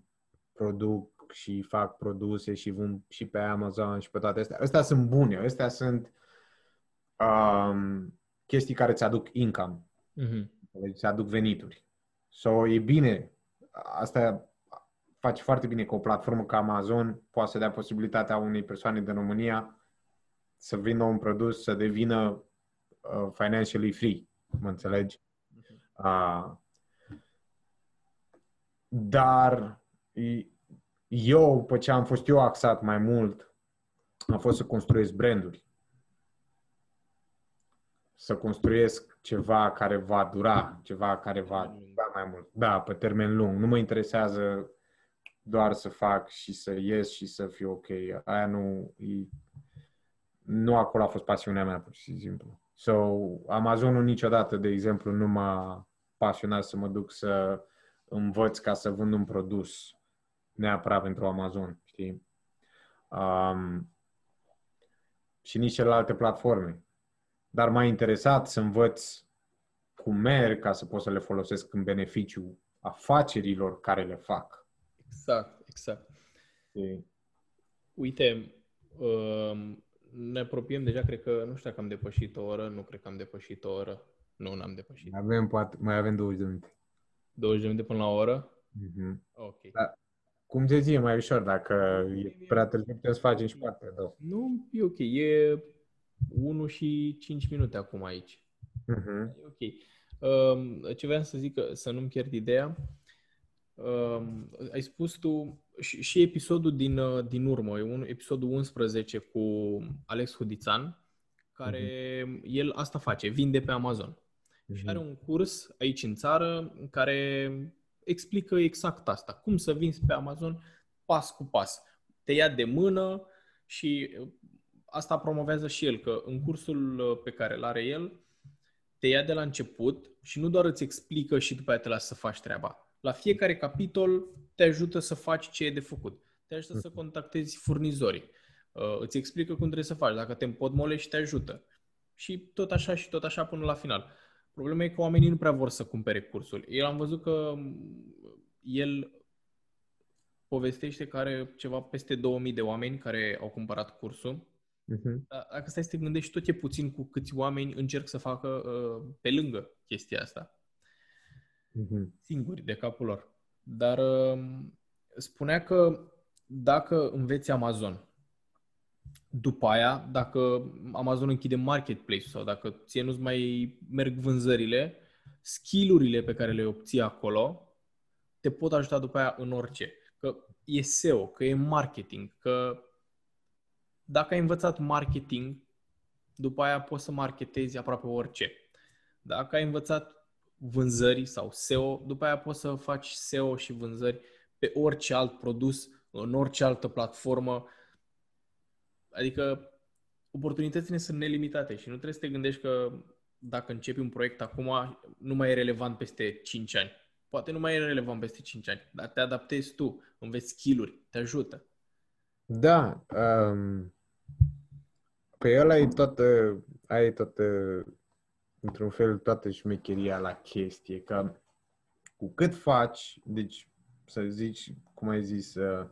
produc și fac produse și vând și pe Amazon și pe toate astea. Astea sunt bune, astea sunt um, chestii care îți aduc income. Mm-hmm. Deci se aduc venituri. So, e bine. Asta face foarte bine că o platformă ca Amazon poate să dea posibilitatea unei persoane din România să vină un produs să devină uh, financially free. Mă înțelegi? Uh, dar eu, pe ce am fost eu axat mai mult, a fost să construiesc branduri. Să construiesc ceva care va dura, ceva care va dura mai mult. Da, pe termen lung. Nu mă interesează doar să fac și să ies și să fiu ok. Aia nu... E, nu acolo a fost pasiunea mea, pur și simplu. So, Amazonul niciodată, de exemplu, nu m-a pasionat să mă duc să învăț ca să vând un produs neapărat pentru Amazon, știi? Um, și nici celelalte platforme. Dar m-a interesat să învăț cum merg ca să pot să le folosesc în beneficiu afacerilor care le fac. Exact, exact. Știi? Uite, um, ne apropiem deja, cred că, nu știu dacă am depășit o oră, nu cred că am depășit o oră. Nu, n-am depășit. Mai avem, poate, mai avem 20 de minute. 20 de minute până la o oră? Mm-hmm. Ok. Da. Cum te zi, e mai ușor, dacă e prea târziu, putem să facem și parte două. Nu, e ok. E 1 și 5 minute acum aici. Mm-hmm. E ok. Um, ce vreau să zic, că să nu-mi pierd ideea, um, ai spus tu și, și episodul din, uh, din urmă, e un, episodul 11 cu Alex Hudițan, care mm-hmm. el asta face, vinde pe Amazon. Mm-hmm. Și are un curs aici în țară în care explică exact asta. Cum să vinzi pe Amazon pas cu pas. Te ia de mână și uh, asta promovează și el, că în cursul uh, pe care îl are el, te ia de la început și nu doar îți explică și după aceea te lasă să faci treaba. La fiecare capitol te ajută să faci ce e de făcut. Te ajută să mhm. contactezi furnizorii. Uh, îți explică cum trebuie să faci. Dacă te împodmolești, te ajută. Și tot așa și tot așa până la final. Problema e că oamenii nu prea vor să cumpere cursul. El am văzut că el povestește că are ceva peste 2000 de oameni care au cumpărat cursul. Uh-huh. Dacă stai să te gândești, tot e puțin cu câți oameni încerc să facă uh, pe lângă chestia asta. Uh-huh. Singuri, de capul lor. Dar uh, spunea că dacă înveți Amazon după aia, dacă Amazon închide marketplace sau dacă ție nu-ți mai merg vânzările, skillurile pe care le obții acolo te pot ajuta după aia în orice. Că e SEO, că e marketing, că dacă ai învățat marketing, după aia poți să marketezi aproape orice. Dacă ai învățat vânzări sau SEO, după aia poți să faci SEO și vânzări pe orice alt produs, în orice altă platformă, Adică oportunitățile sunt nelimitate și nu trebuie să te gândești că dacă începi un proiect acum, nu mai e relevant peste 5 ani. Poate nu mai e relevant peste 5 ani, dar te adaptezi tu, înveți skill-uri, te ajută. Da. Um, pe el ai toată, ai toată, într-un fel, toată șmecheria la chestie, că cu cât faci, deci să zici, cum ai zis, uh,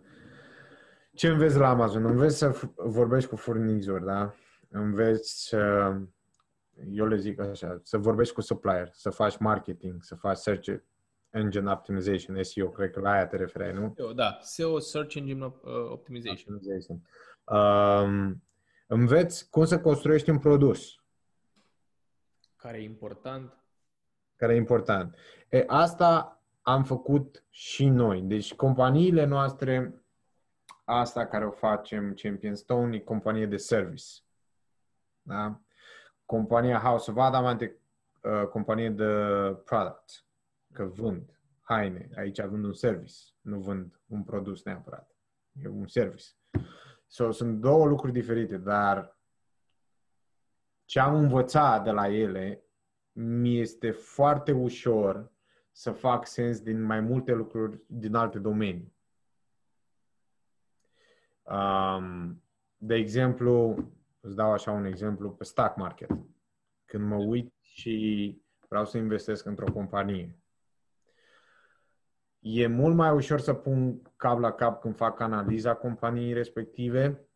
ce înveți la Amazon? Înveți să vorbești cu furnizori, da? Înveți să, eu le zic așa, să vorbești cu supplier, să faci marketing, să faci search engine optimization, SEO, cred că la aia te referai, nu? Eu, da, SEO, search engine uh, optimization. optimization. Um, înveți cum să construiești un produs. Care e important. Care e important. E, asta am făcut și noi. Deci companiile noastre asta care o facem Champion Stone e companie de service. Da? Compania House of Adamant e uh, companie de product, că vând haine. Aici vând un service, nu vând un produs neapărat. E un service. So, sunt două lucruri diferite, dar ce am învățat de la ele mi este foarte ușor să fac sens din mai multe lucruri din alte domenii. Um, de exemplu, îți dau așa un exemplu pe stock market. Când mă uit și vreau să investesc într-o companie, e mult mai ușor să pun cap la cap când fac analiza companiei respective,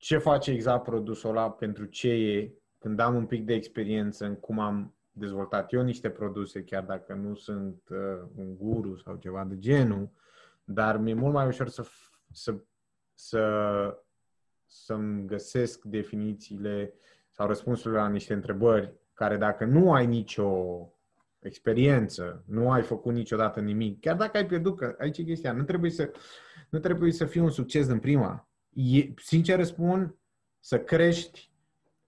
ce face exact produsul ăla, pentru ce e, când am un pic de experiență în cum am dezvoltat eu niște produse, chiar dacă nu sunt uh, un guru sau ceva de genul, dar mi-e mult mai ușor să, să, să, să-mi găsesc definițiile sau răspunsurile la niște întrebări care dacă nu ai nicio experiență, nu ai făcut niciodată nimic, chiar dacă ai pierdut, că aici e chestia, nu trebuie să, nu trebuie să fii un succes în prima. E, sincer spun, să crești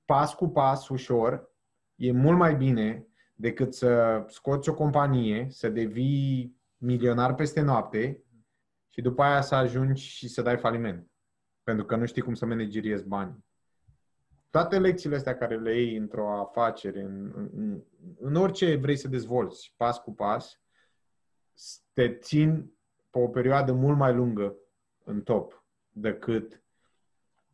pas cu pas, ușor, e mult mai bine decât să scoți o companie, să devii milionar peste noapte și după aia să ajungi și să dai faliment. Pentru că nu știi cum să manageriezi bani. Toate lecțiile astea care le iei într-o afacere, în, în, în orice vrei să dezvolți, pas cu pas, te țin pe o perioadă mult mai lungă în top decât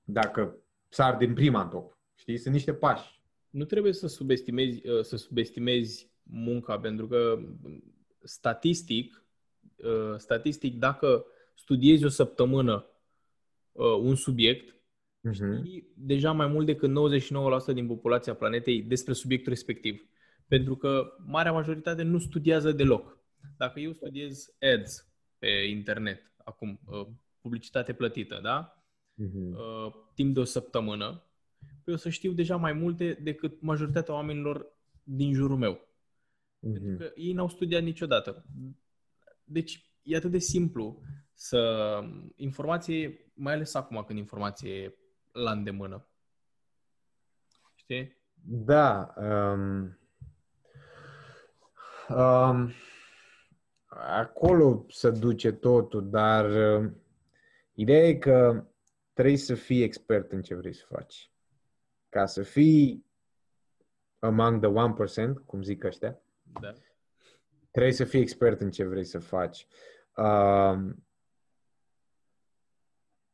dacă sar din prima în top. Știi? Sunt niște pași. Nu trebuie să subestimezi, uh, să subestimezi munca, pentru că statistic, uh, statistic dacă studiezi o săptămână uh, un subiect, uh-huh. știi deja mai mult decât 99% din populația planetei despre subiectul respectiv. Pentru că marea majoritate nu studiază deloc. Dacă eu studiez ads pe internet, acum, publicitate plătită, da? Uh-huh. Timp de o săptămână, eu să știu deja mai multe decât majoritatea oamenilor din jurul meu. Mm-hmm. Pentru că ei n-au studiat niciodată. Deci e atât de simplu să informație, mai ales acum când informație e la îndemână. Știi? Da. Um, um, acolo se duce totul, dar uh, ideea e că trebuie să fii expert în ce vrei să faci ca să fii among the 1%, cum zic ăștia, da. trebuie să fii expert în ce vrei să faci. Uh,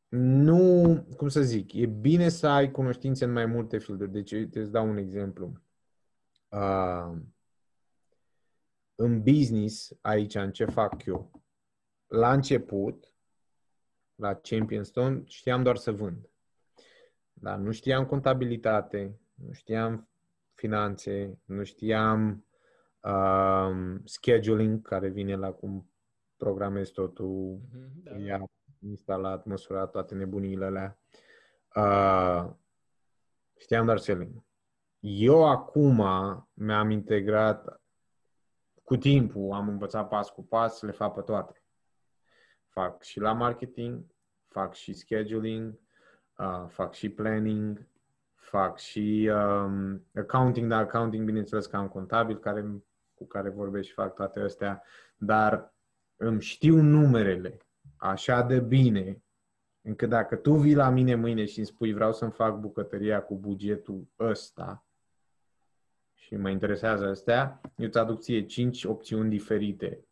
nu, cum să zic, e bine să ai cunoștințe în mai multe filde. Deci, uite, îți dau un exemplu. Uh, în business, aici, în ce fac eu, la început, la Championstone, știam doar să vând. Dar nu știam contabilitate, nu știam finanțe, nu știam um, scheduling, care vine la cum programezi totul, mm-hmm, da. ia instalat, măsurat toate nebunile alea. Uh, știam doar selling. Eu acum mi-am integrat cu timpul, am învățat pas cu pas, le fac pe toate. Fac și la marketing, fac și scheduling, uh, fac și planning, fac și um, accounting, dar accounting, bineînțeles că am contabil care, cu care vorbesc și fac toate astea, dar îmi știu numerele așa de bine încât dacă tu vii la mine mâine și îmi spui vreau să-mi fac bucătăria cu bugetul ăsta și mă interesează astea, eu îți aduc ție 5 opțiuni diferite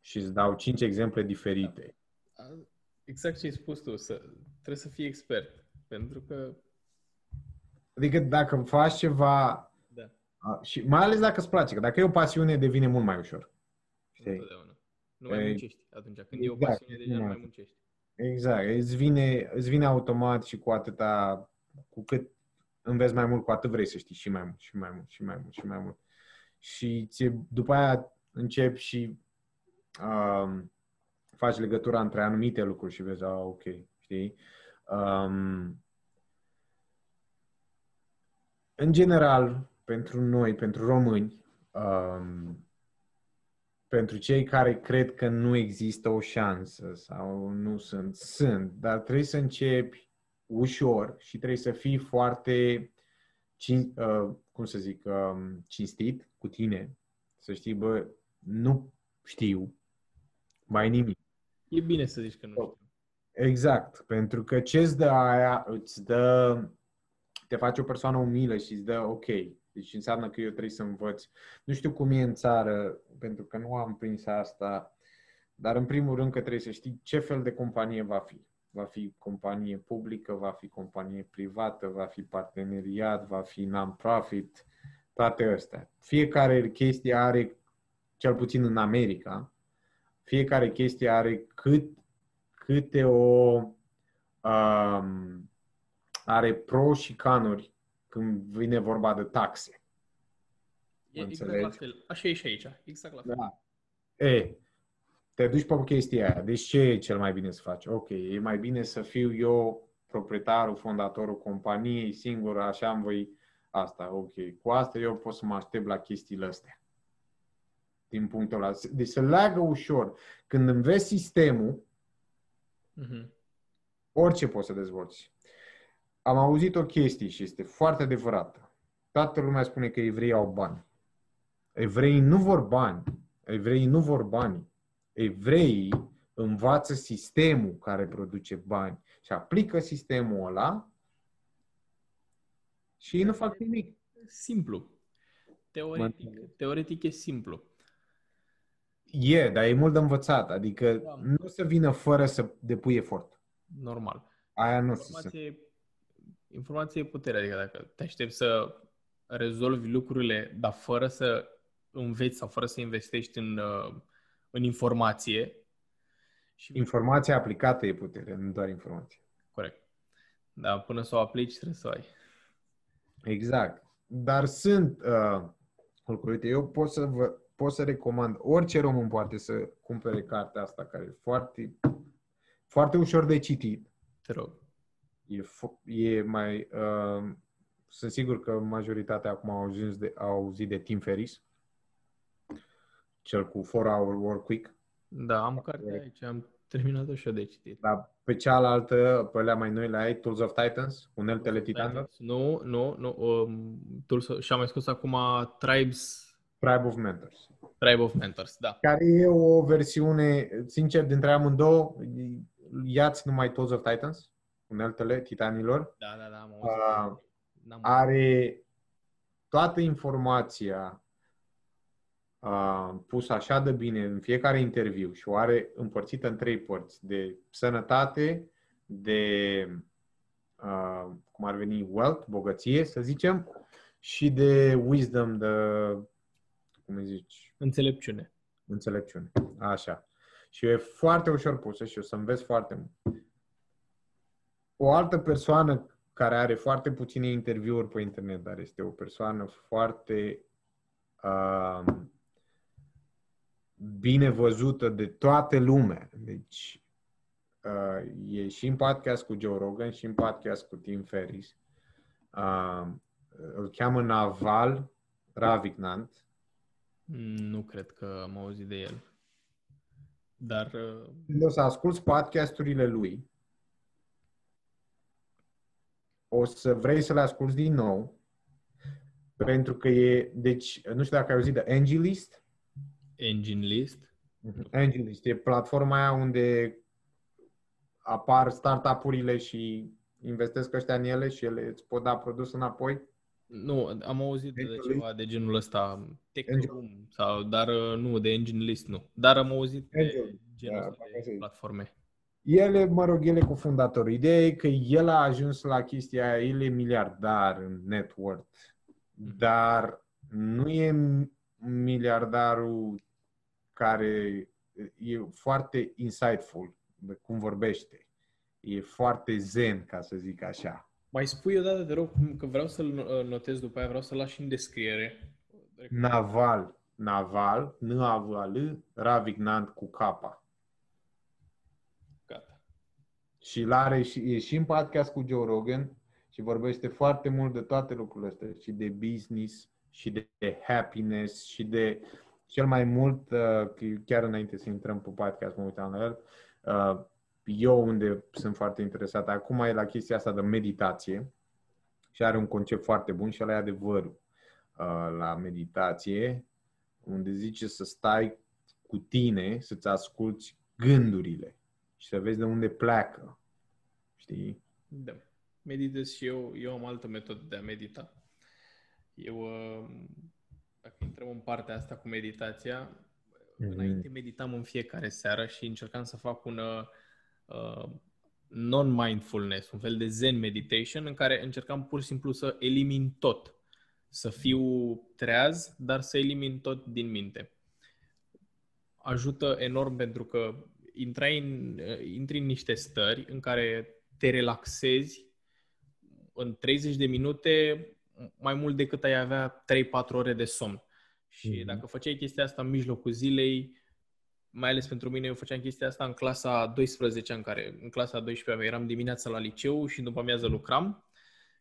și îți dau 5 exemple diferite exact ce ai spus tu, să, trebuie să fii expert. Pentru că... Adică dacă faci ceva... Da. și mai ales dacă îți place, că dacă e o pasiune, devine mult mai ușor. Știi? Întotdeauna. Nu mai muncești atunci. Când exact, e o exact, pasiune, deja nu mai muncești. Exact. Îți vine, îți vine automat și cu atâta... Cu cât înveți mai mult, cu atât vrei să știi și mai mult, și mai mult, și mai mult, și mai mult. Și ți, după aia începi și... Um, faci legătura între anumite lucruri și vezi, ah, ok, știi? Um, în general, pentru noi, pentru români, um, pentru cei care cred că nu există o șansă sau nu sunt, sunt, dar trebuie să începi ușor și trebuie să fii foarte, cin, uh, cum să zic, um, cinstit cu tine, să știi, bă, nu știu mai nimic. E bine să zici că nu știu. Exact, pentru că ce îți dă aia, îți dă, te face o persoană umilă și îți dă ok. Deci înseamnă că eu trebuie să învăț. Nu știu cum e în țară, pentru că nu am prins asta, dar în primul rând că trebuie să știi ce fel de companie va fi. Va fi companie publică, va fi companie privată, va fi parteneriat, va fi non-profit, toate astea. Fiecare chestie are, cel puțin în America, fiecare chestie are cât, câte o um, are pro și canuri când vine vorba de taxe. E exact la fel. Așa e și aici. Exact la fel. Da. E, te duci pe chestia aia. Deci ce e cel mai bine să faci? Ok, e mai bine să fiu eu proprietarul, fondatorul companiei, singur, așa am voi asta. Ok, cu asta eu pot să mă aștept la chestiile astea. Din punctul ăla. Deci se leagă ușor. Când înveți sistemul, uh-huh. orice poți să dezvolți. Am auzit o chestie și este foarte adevărată. Toată lumea spune că evreii au bani. Evreii nu vor bani. Evreii nu vor bani. Evreii învață sistemul care produce bani și aplică sistemul ăla și ei nu fac nimic. Simplu. Teoretic, teoretic e simplu. E, dar e mult de învățat. Adică da. nu să vină fără să depui efort. Normal. Aia nu informație, se... informație e putere. Adică dacă te aștepți să rezolvi lucrurile, dar fără să înveți sau fără să investești în, uh, în informație. Și... Informația aplicată e putere, nu doar informație. Corect. Dar până să o aplici trebuie să o ai. Exact. Dar sunt uh, lucruri. Uite, eu pot să, vă, pot să recomand, orice român poate să cumpere cartea asta, care e foarte, foarte ușor de citit. Te rog. E, e mai... Uh, sunt sigur că majoritatea acum au, ajuns de, au auzit de Tim Ferris cel cu 4-hour work week. Da, am cartea aici, am terminat-o și eu de citit. Dar pe cealaltă, pe alea mai noi, la ai Tools of Titans, uneltele titanilor? Nu, nu, nu. Um, Tools, și am mai scos acum Tribes... Tribe of Mentors. Tribe of Mentors, da. Care e o versiune, sincer, dintre amândouă, iați numai Tools of Titans, uneltele titanilor. Da, da, da, am uh, Are toată informația uh, pus așa de bine în fiecare interviu și o are împărțită în trei părți, de sănătate, de uh, cum ar veni wealth, bogăție, să zicem, și de wisdom, de cum îi zici? Înțelepciune. Înțelepciune, așa. Și e foarte ușor pusă și o să înveți foarte mult. O altă persoană care are foarte puține interviuri pe internet, dar este o persoană foarte uh, bine văzută de toată lumea. Deci uh, e și în podcast cu Joe Rogan și în podcast cu Tim Ferris. Uh, îl cheamă Naval Ravignant. Nu cred că am auzit de el. Dar... Uh... Când o să asculți podcasturile lui, o să vrei să le asculți din nou, pentru că e, deci, nu știu dacă ai auzit de AngelList. Engine List. Engine List e platforma aia unde apar startup-urile și investesc ăștia în ele și ele îți pot da produs înapoi? Nu, am auzit de ceva de genul ăsta, Techroom, sau, dar uh, nu, de Engine List nu. Dar am auzit de genul ăsta de platforme. Ele, mă rog, ele cu fundatorul. Ideea e că el a ajuns la chestia aia, el e miliardar în net worth, mhm. dar nu e miliardarul care e foarte insightful de cum vorbește. E foarte zen, ca să zic așa. Mai spui o dată, te rog, că vreau să-l uh, notez după aia, vreau să-l lași în descriere. Naval. Naval, n a v l Ravignant cu capa. Gata. Și l-are și, e și în podcast cu Joe Rogan și vorbește foarte mult de toate lucrurile astea, și de business, și de happiness, și de cel mai mult, uh, chiar înainte să intrăm pe podcast, mă uitam la el, uh, eu unde sunt foarte interesat, acum e la chestia asta de meditație și are un concept foarte bun și ăla e adevărul uh, la meditație, unde zice să stai cu tine, să-ți asculți gândurile și să vezi de unde pleacă. Știi? Da. Meditez și eu, eu am altă metodă de a medita. Eu dacă intrăm în partea asta cu meditația, mm-hmm. înainte meditam în fiecare seară și încercam să fac un uh, non-mindfulness, un fel de zen meditation în care încercam pur și simplu să elimin tot. Să fiu treaz, dar să elimin tot din minte. Ajută enorm pentru că intrai în, uh, intri în niște stări în care te relaxezi în 30 de minute mai mult decât ai avea 3-4 ore de somn. Și mm-hmm. dacă făceai chestia asta în mijlocul zilei, mai ales pentru mine, eu făceam chestia asta în clasa 12 în care în clasa 12 eram dimineața la liceu și după amiază lucram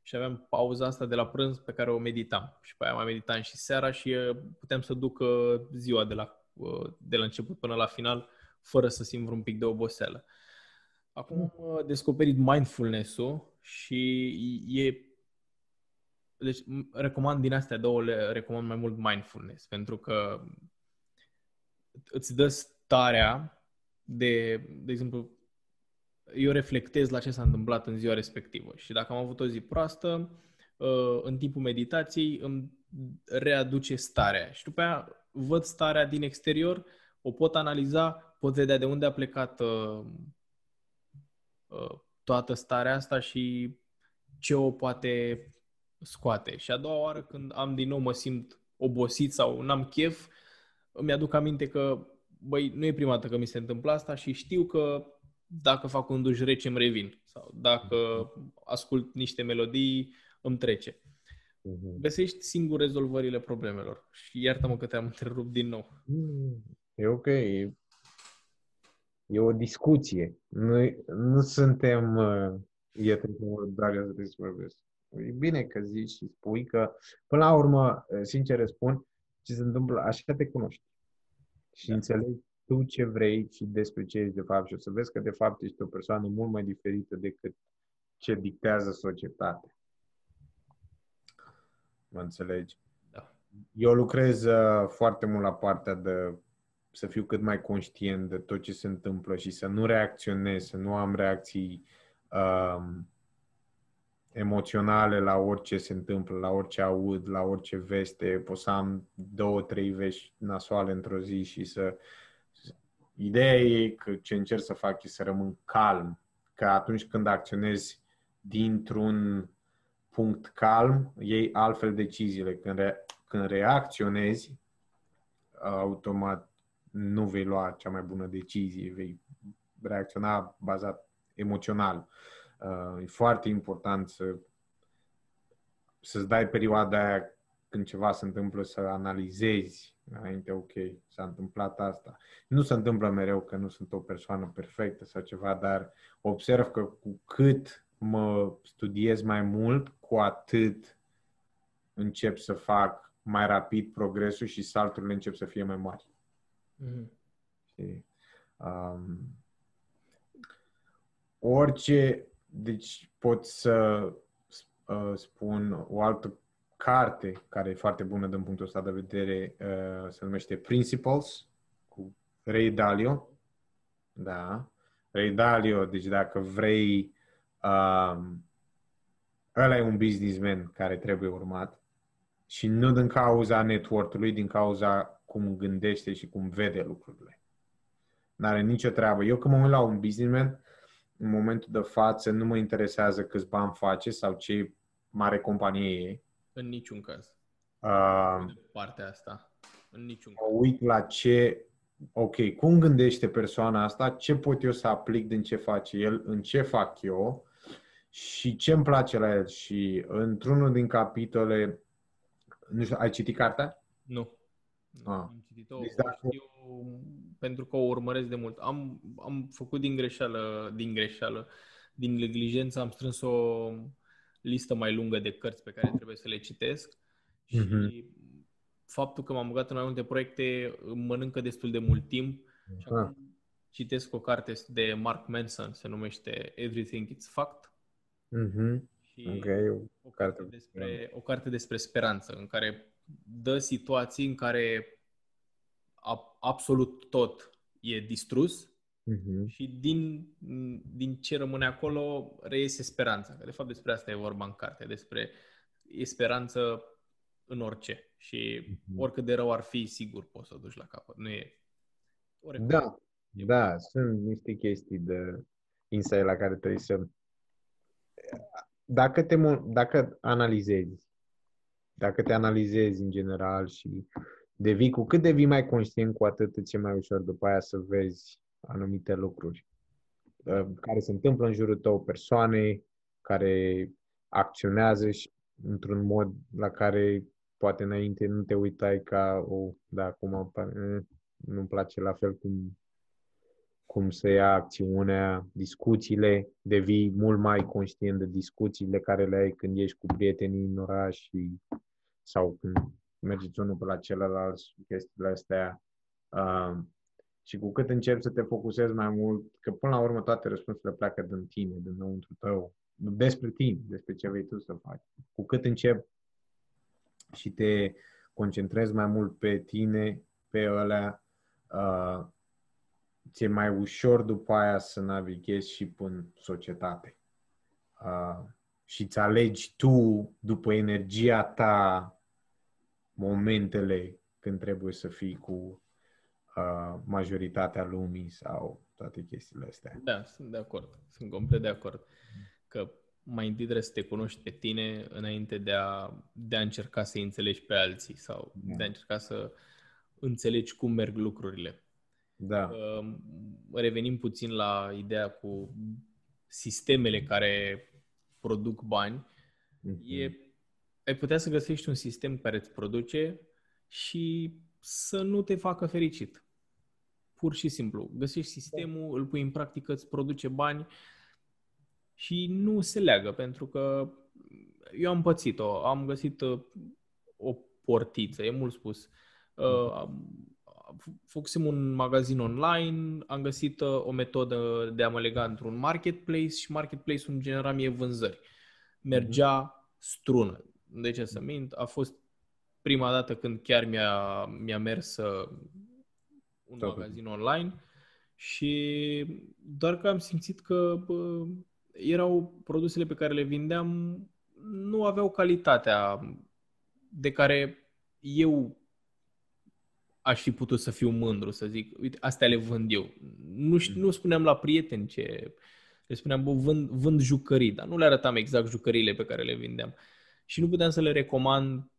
și aveam pauza asta de la prânz pe care o meditam. Și pe aia mai meditam și seara și uh, puteam să duc ziua de la, uh, de la început până la final fără să simt vreun pic de oboseală. Acum am descoperit mindfulness-ul și e deci recomand din astea două, le recomand mai mult mindfulness, pentru că îți dă starea de, de exemplu, eu reflectez la ce s-a întâmplat în ziua respectivă și dacă am avut o zi proastă, uh, în timpul meditației îmi readuce starea și după aia văd starea din exterior, o pot analiza, pot vedea de unde a plecat uh, uh, toată starea asta și ce o poate scoate. Și a doua oară când am din nou mă simt obosit sau n-am chef, îmi aduc aminte că, băi, nu e prima dată că mi se întâmplă asta și știu că dacă fac un duș rece îmi revin sau dacă ascult niște melodii îmi trece. Mhm. Găsești singur rezolvările problemelor și iartă-mă că te-am întrerupt din nou. E ok. E o discuție. Noi nu suntem uh, ieteni cu dragă să vorbesc. E bine că zici și spui că, până la urmă, sincer spun, ce se întâmplă, așa te cunoști. Și da. înțelegi tu ce vrei și despre ce ești de fapt și o să vezi că de fapt ești o persoană mult mai diferită decât ce dictează societatea. Mă înțelegi? Da. Eu lucrez uh, foarte mult la partea de să fiu cât mai conștient de tot ce se întâmplă și să nu reacționez, să nu am reacții um, emoționale la orice se întâmplă, la orice aud, la orice veste. Pot să am două, trei vești nasoale într-o zi și să... Ideea e că ce încerc să fac e să rămân calm, că atunci când acționezi dintr-un punct calm, iei altfel deciziile. Când, re- când reacționezi, automat nu vei lua cea mai bună decizie, vei reacționa bazat emoțional. Uh, e foarte important să, să-ți dai perioada aia când ceva se întâmplă să analizezi înainte, ok, s-a întâmplat asta. Nu se întâmplă mereu că nu sunt o persoană perfectă sau ceva, dar observ că cu cât mă studiez mai mult, cu atât încep să fac mai rapid progresul și salturile încep să fie mai mari. Mm. Um, orice deci pot să uh, spun o altă carte care e foarte bună din punctul ăsta de vedere, uh, se numește Principles, cu Ray Dalio. Da. Ray Dalio, deci dacă vrei, um, ăla e un businessman care trebuie urmat și nu din cauza network-ului, din cauza cum gândește și cum vede lucrurile. N-are nicio treabă. Eu când mă uit la un businessman, în momentul de față nu mă interesează câți bani face sau ce mare companie e. În niciun caz. Uh, partea asta. În niciun caz. Mă uit la ce, ok, cum gândește persoana asta, ce pot eu să aplic din ce face el, în ce fac eu și ce îmi place la el. Și într-unul din capitole, nu știu, ai citit cartea? Nu. Ah. Am citit-o, deci dacă... știu pentru că o urmăresc de mult. Am, am făcut din greșeală, din greșeală, din neglijență, am strâns o listă mai lungă de cărți pe care trebuie să le citesc și mm-hmm. faptul că m-am băgat în mai multe proiecte mănâncă destul de mult timp și ah. acum citesc o carte de Mark Manson, se numește Everything It's Fact. Mm-hmm. Și okay. o, carte despre, o carte despre speranță, în care dă situații în care absolut tot e distrus uh-huh. și din, din ce rămâne acolo reiese speranța. Că de fapt despre asta e vorba în carte, despre e speranță în orice și uh-huh. oricât de rău ar fi, sigur poți să o duci la capăt. Nu e... Oricum, da, e da, bun. sunt niște chestii de insight la care trebuie să... Dacă, te, dacă analizezi, dacă te analizezi în general și devii, cu cât devii mai conștient, cu atât ce mai ușor după aia să vezi anumite lucruri uh, care se întâmplă în jurul tău, persoane care acționează și într-un mod la care poate înainte nu te uitai ca, o, oh, da, acum nu-mi place la fel cum, cum să ia acțiunea, discuțiile, devii mult mai conștient de discuțiile care le ai când ești cu prietenii în oraș și, sau când mergeți unul pe la celălalt, chestiile astea. Uh, și cu cât începi să te focusezi mai mult, că până la urmă toate răspunsurile pleacă din tine, dinăuntru tău, despre tine, despre ce vrei tu să faci. Cu cât începi și te concentrezi mai mult pe tine, pe ălea, uh, ți-e mai ușor după aia să navighezi și în societate. Uh, și îți alegi tu, după energia ta, momentele când trebuie să fii cu uh, majoritatea lumii sau toate chestiile astea. Da, sunt de acord. Sunt complet de acord. Că mai întâi trebuie să te cunoști pe tine înainte de a, de a încerca să înțelegi pe alții sau da. de a încerca să înțelegi cum merg lucrurile. Da. Uh, revenim puțin la ideea cu sistemele care produc bani. Mm-hmm. E, ai putea să găsești un sistem care îți produce și să nu te facă fericit. Pur și simplu. Găsești sistemul, îl pui în practică, îți produce bani și nu se leagă, pentru că eu am pățit-o. Am găsit uh, o portiță, e mult spus. Uh, făcusem un magazin online, am găsit uh, o metodă de a mă lega într-un marketplace și marketplace-ul îmi genera mie vânzări. Mergea strună. De ce să mint? A fost prima dată când chiar mi-a, mi-a mers uh, un Tot. magazin online și doar că am simțit că bă, erau produsele pe care le vindeam nu aveau calitatea de care eu aș fi putut să fiu mândru, să zic, uite, astea le vând eu. Nu, știu, nu spuneam la prieteni ce... Le spuneam, bă, vând, vând jucării, dar nu le arătam exact jucăriile pe care le vindeam. Și nu puteam să le recomand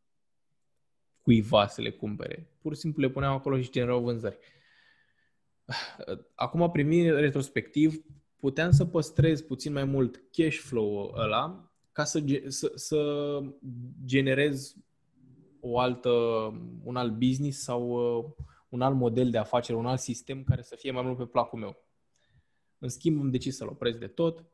cuiva să le cumpere. Pur și simplu le puneam acolo și generau vânzări. Acum, primind retrospectiv, puteam să păstrez puțin mai mult cash flow-ul ăla ca să, să, să generez o altă, un alt business sau uh, un alt model de afacere, un alt sistem care să fie mai mult pe placul meu. În schimb, am decis să-l opresc de tot.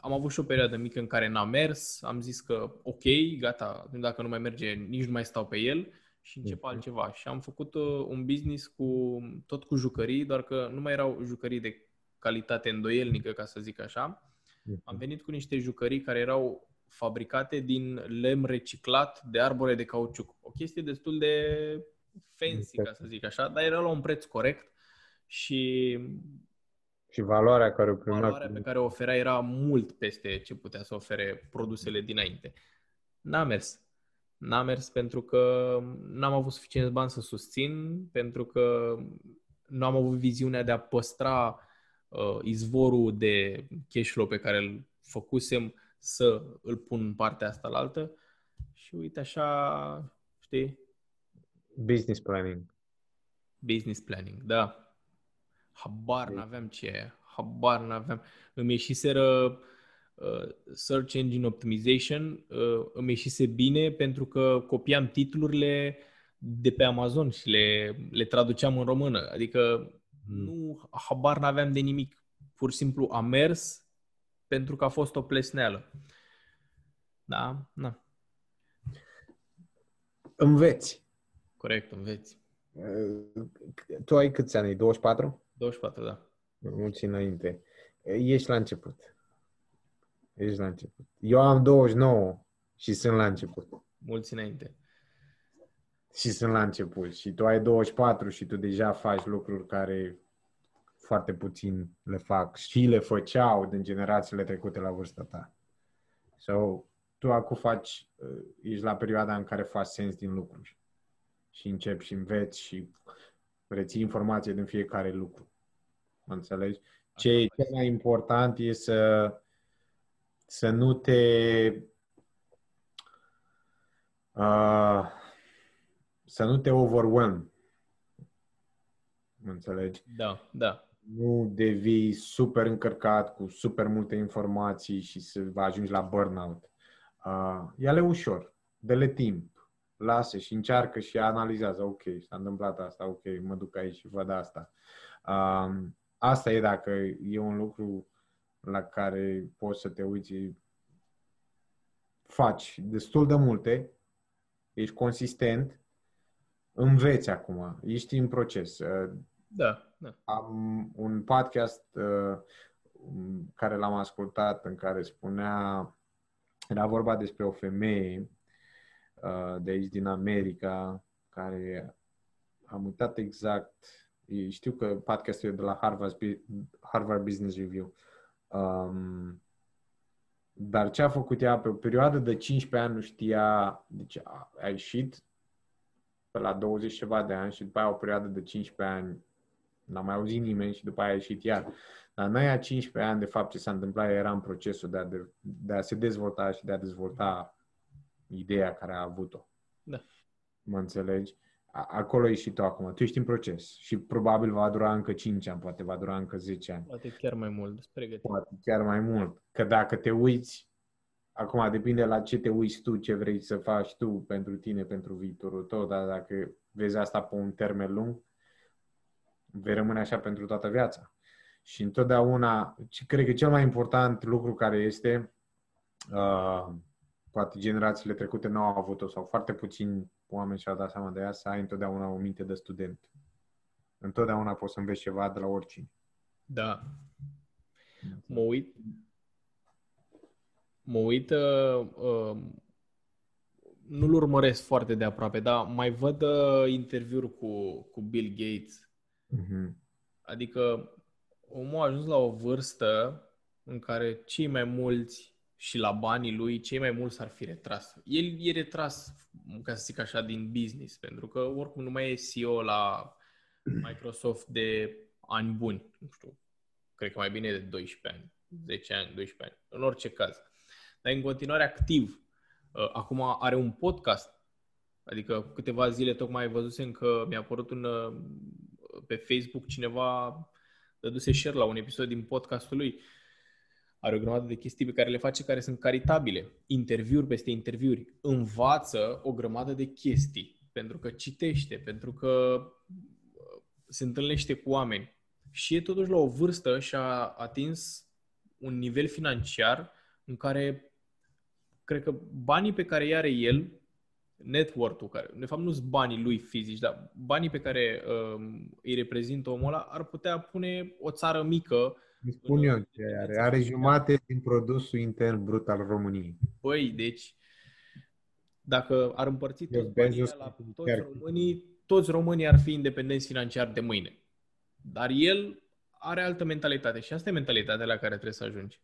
Am avut și o perioadă mică în care n-a mers. Am zis că, ok, gata, dacă nu mai merge, nici nu mai stau pe el și încep mm-hmm. altceva. Și am făcut uh, un business cu tot cu jucării, doar că nu mai erau jucării de calitate îndoielnică, ca să zic așa. Mm-hmm. Am venit cu niște jucării care erau fabricate din lemn reciclat de arbore de cauciuc. O chestie destul de fancy, ca să zic așa, dar era la un preț corect și și valoarea care o primea. Valoarea pe care o oferea era mult peste ce putea să ofere produsele dinainte. N-a mers. N-a mers pentru că n-am avut suficient bani să susțin, pentru că nu am avut viziunea de a păstra uh, izvorul de cash flow pe care îl făcusem să îl pun în partea asta la altă și uite așa, știi? Business planning. Business planning, da. Habar n-aveam ce e. Habar n-aveam. Îmi ieșiseră uh, Search Engine Optimization, uh, îmi ieșise bine pentru că copiam titlurile de pe Amazon și le, le traduceam în română. Adică mm. nu, habar n-aveam de nimic. Pur și simplu am mers, pentru că a fost o plesneală. Da? Na. Înveți. Corect, înveți. Tu ai câți ani? 24? 24, da. Mulți înainte. Ești la început. Ești la început. Eu am 29 și sunt la început. Mulți înainte. Și sunt la început. Și tu ai 24 și tu deja faci lucruri care foarte puțin le fac și le făceau din generațiile trecute la vârsta ta. So, tu acum faci, uh, ești la perioada în care faci sens din lucruri și începi și înveți și reții informație din fiecare lucru. Mă înțelegi? Ce e cel mai important e să, să nu te uh, să nu te overwhelm. Mă înțelegi? Da, da nu devii super încărcat cu super multe informații și să ajungi la burnout. Uh, ia-le ușor. dă-le timp, lasă și încearcă și analizează, ok, s-a întâmplat asta, ok, mă duc aici și văd asta. Um, asta e dacă e un lucru la care poți să te uiți, faci destul de multe, ești consistent, înveți acum, ești în proces. Da, da. Am un podcast uh, care l-am ascultat în care spunea, era vorba despre o femeie uh, de aici din America care am uitat exact, știu că podcastul e de la Harvard, Harvard Business Review, um, dar ce a făcut ea pe o perioadă de 15 ani nu știa, deci a, a ieșit pe la 20 ceva de ani și după aia o perioadă de 15 ani n-a mai auzit nimeni și după aia a ieșit iar. Dar noi a 15 ani, de fapt, ce s-a întâmplat era în procesul de a, de, de a se dezvolta și de a dezvolta ideea care a avut-o. Da. Mă înțelegi? acolo ești și tu acum. Tu ești în proces și probabil va dura încă 5 ani, poate va dura încă 10 ani. Poate chiar mai mult, pregătit. Poate chiar mai mult. Că dacă te uiți, acum depinde la ce te uiți tu, ce vrei să faci tu pentru tine, pentru viitorul tău, dar dacă vezi asta pe un termen lung, vei rămâne așa pentru toată viața. Și întotdeauna, cred că cel mai important lucru care este, uh, poate generațiile trecute nu au avut-o sau foarte puțini oameni și-au dat seama de ea, să ai întotdeauna o minte de student. Întotdeauna poți să înveți ceva de la oricine. Da. Mă uit, mă uit, uh, uh, nu-l urmăresc foarte de aproape, dar mai văd uh, interviuri cu, cu Bill Gates. Mm-hmm. Adică omul a ajuns la o vârstă în care cei mai mulți și la banii lui, cei mai mulți ar fi retras. El e retras, ca să zic așa, din business, pentru că oricum nu mai e CEO la Microsoft de ani buni. Nu știu, cred că mai bine de 12 ani, 10 ani, 12 ani, în orice caz. Dar în continuare activ. Uh, acum are un podcast, adică câteva zile tocmai văzusem că mi-a apărut un, uh, pe Facebook cineva dăduse share la un episod din podcastul lui are o grămadă de chestii pe care le face care sunt caritabile. Interviuri peste interviuri. Învață o grămadă de chestii. Pentru că citește, pentru că uh, se întâlnește cu oameni. Și e totuși la o vârstă și a atins un nivel financiar în care cred că banii pe care îi are el, network-ul care, de fapt nu sunt banii lui fizici, dar banii pe care uh, îi reprezintă omul ăla ar putea pune o țară mică îmi spun eu ce are. Are jumate din produsul intern brut al României. Păi, deci, dacă ar împărți toți banii la toți românii, toți românii ar fi independenți financiar de mâine. Dar el are altă mentalitate și asta e mentalitatea la care trebuie să ajungi.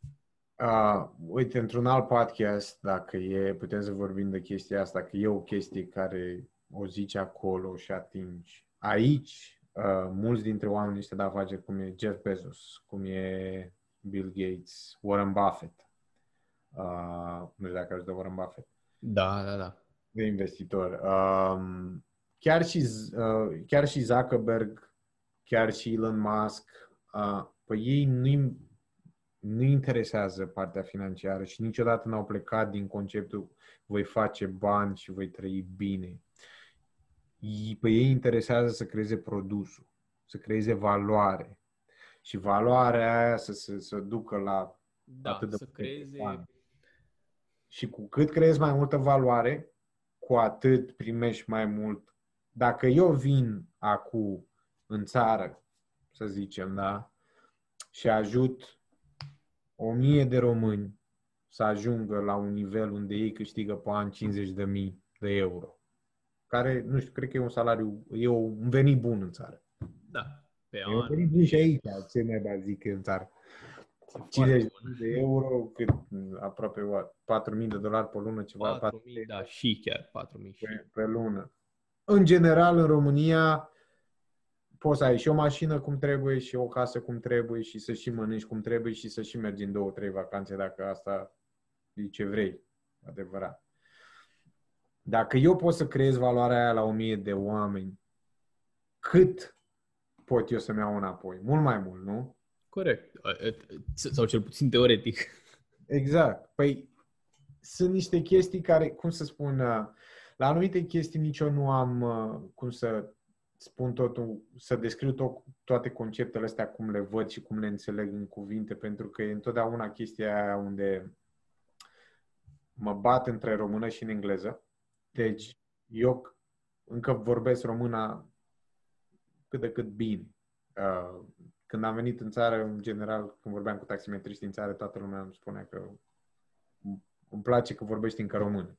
Uh, uite, într-un alt podcast, dacă e, putem să vorbim de chestia asta, că e o chestie care o zici acolo și atingi. Aici, uh, mulți dintre oamenii ăștia de afaceri, cum e Jeff Bezos, cum e Bill Gates, Warren Buffett, uh, nu știu dacă de Warren Buffett. Da, da, da. De investitor. Um, chiar, și, uh, chiar și Zuckerberg, chiar și Elon Musk, uh, pe ei nu nu interesează partea financiară și niciodată n-au plecat din conceptul voi face bani și voi trăi bine pe ei interesează să creeze produsul, să creeze valoare. Și valoarea aia să se să, să ducă la da, atât de să creeze... Bani. Și cu cât creezi mai multă valoare, cu atât primești mai mult. Dacă eu vin acum în țară, să zicem, da, și ajut o mie de români să ajungă la un nivel unde ei câștigă pe an 50 de mii de euro care, nu știu, cred că e un salariu, e un venit bun în țară. Da. Pe e un venit bun și aici, ce mai ba zic în țară. 50 de euro, cât aproape 4.000 de dolari pe lună, ceva. 4.000, da, și chiar 4.000 și. Pe, pe lună. În general, în România, poți să ai și o mașină cum trebuie, și o casă cum trebuie, și să și mănânci cum trebuie, și să și mergi în două, trei vacanțe, dacă asta e ce vrei, adevărat. Dacă eu pot să creez valoarea aia la o mie de oameni, cât pot eu să-mi iau înapoi? Mult mai mult, nu? Corect. Sau cel puțin teoretic. Exact. Păi, sunt niște chestii care, cum să spun, uh, la anumite chestii nici eu nu am, uh, cum să spun totul, să descriu tot, toate conceptele astea cum le văd și cum le înțeleg în cuvinte, pentru că e întotdeauna chestia aia unde mă bat între română și în engleză. Deci, eu încă vorbesc româna cât de cât bine. Uh, când am venit în țară, în general, când vorbeam cu taximetriști din țară, toată lumea îmi spunea că îmi place că vorbești încă română.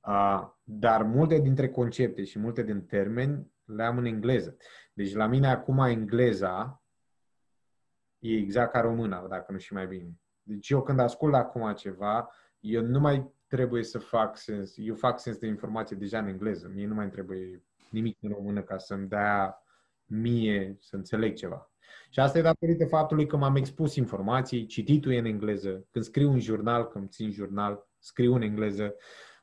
Uh, dar multe dintre concepte și multe din termeni le am în engleză. Deci la mine acum engleza e exact ca româna, dacă nu și mai bine. Deci eu când ascult acum ceva, eu nu mai trebuie să fac sens, eu fac sens de informație deja în engleză. Mie nu mai trebuie nimic în română ca să-mi dea mie să înțeleg ceva. Și asta e datorită faptului că m-am expus informații, cititul e în engleză, când scriu un jurnal, când țin jurnal, scriu în engleză,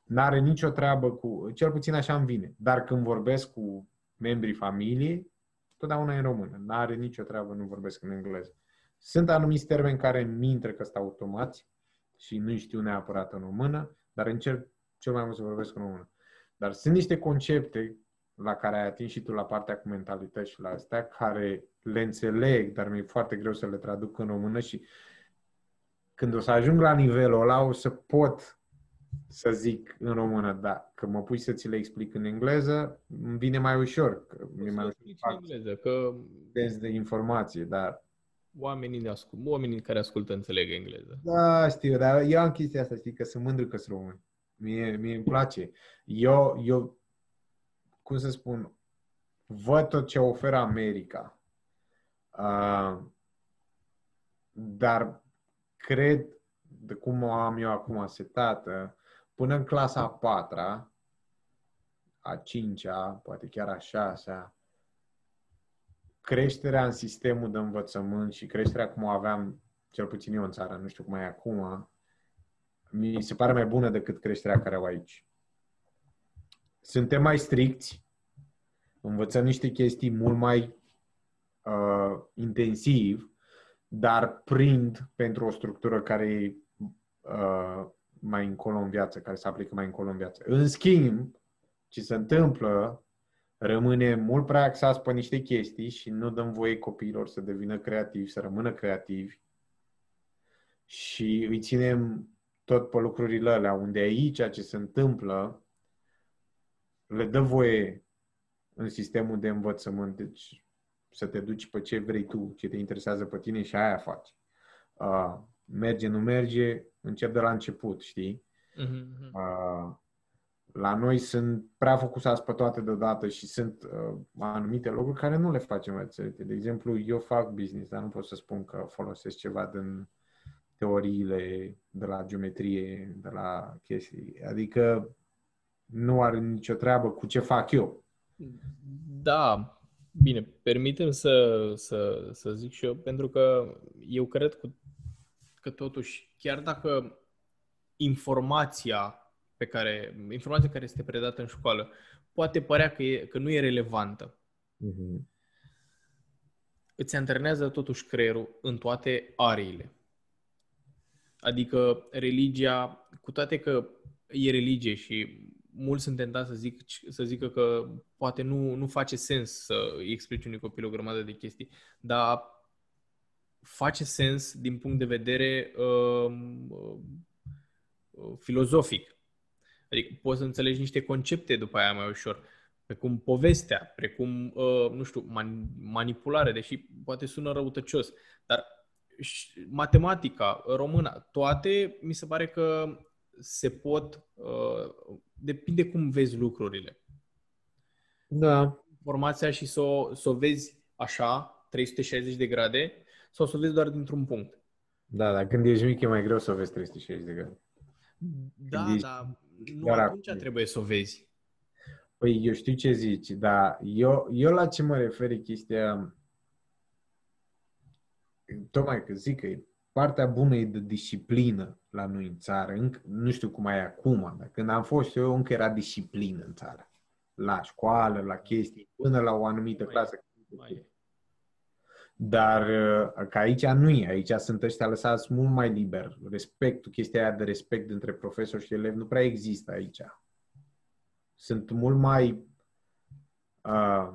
n-are nicio treabă cu, cel puțin așa îmi vine. Dar când vorbesc cu membrii familiei, totdeauna e în română. N-are nicio treabă, nu vorbesc în engleză. Sunt anumiți termeni care mi intră că sunt automați și nu știu neapărat în română, dar încerc cel mai mult să vorbesc în română. Dar sunt niște concepte la care ai atins și tu la partea cu mentalități și la astea, care le înțeleg, dar mi-e foarte greu să le traduc în română și când o să ajung la nivelul ăla, o să pot să zic în română, da, că mă pui să ți le explic în engleză, îmi vine mai ușor. Că mi mai ușor în engleză, că de informație, dar oamenii, de ascult, oamenii care ascultă înțeleg engleză. Da, știu, dar eu am chestia asta, știi, că sunt mândru că sunt român. Mie, mie îmi place. Eu, eu, cum să spun, văd tot ce oferă America. Uh, dar cred, de cum o am eu acum setată, până în clasa a patra, a cincea, poate chiar a șasea, creșterea în sistemul de învățământ și creșterea cum o aveam, cel puțin eu în țară, nu știu cum e acum, mi se pare mai bună decât creșterea care o aici. Suntem mai stricți, învățăm niște chestii mult mai uh, intensiv, dar prind pentru o structură care e uh, mai încolo în viață, care se aplică mai încolo în viață. În schimb, ce se întâmplă, rămâne mult prea axați pe niște chestii și nu dăm voie copiilor să devină creativi, să rămână creativi și îi ținem tot pe lucrurile alea, unde aici ce se întâmplă le dă voie în sistemul de învățământ, deci să te duci pe ce vrei tu, ce te interesează pe tine și aia faci. Uh, merge, nu merge, încep de la început, știi? Uh-huh. Uh, la noi sunt prea focusați pe toate deodată și sunt uh, anumite lucruri care nu le facem rețelete. De exemplu, eu fac business, dar nu pot să spun că folosesc ceva din teoriile de la geometrie, de la chestii. Adică nu are nicio treabă cu ce fac eu. Da, bine, permitem să, să, să zic și eu, pentru că eu cred că, că totuși, chiar dacă informația pe care, informația care este predată în școală poate părea că, e, că nu e relevantă. Mm-hmm. Îți antrenează totuși creierul în toate ariile. Adică religia, cu toate că e religie și mulți sunt tentați să, zic, să zică că poate nu, nu face sens să explici unui copil o grămadă de chestii, dar face sens din punct de vedere uh, uh, filozofic. Adică poți să înțelegi niște concepte după aia mai ușor, precum povestea, precum, uh, nu știu, man- manipulare, deși poate sună răutăcios, dar matematica, româna, toate mi se pare că se pot, uh, depinde cum vezi lucrurile. Da. Formația și să o, să o vezi așa, 360 de grade, sau să o vezi doar dintr-un punct. Da, dar când ești mic e mai greu să o vezi 360 de grade. Da, ești... da, nu Dar atunci acum. trebuie să o vezi. Păi eu știu ce zici, dar eu, eu la ce mă refer e chestia tocmai că zic că partea bună e de disciplină la noi în țară. Încă, nu știu cum e acum, dar când am fost eu, încă era disciplină în țară. La școală, la chestii, până la o anumită mai, clasă. Mai. Dar uh, că aici nu e, aici sunt ăștia lăsați mult mai liber. Respectul, chestia aia de respect între profesor și elev nu prea există aici. Sunt mult mai uh,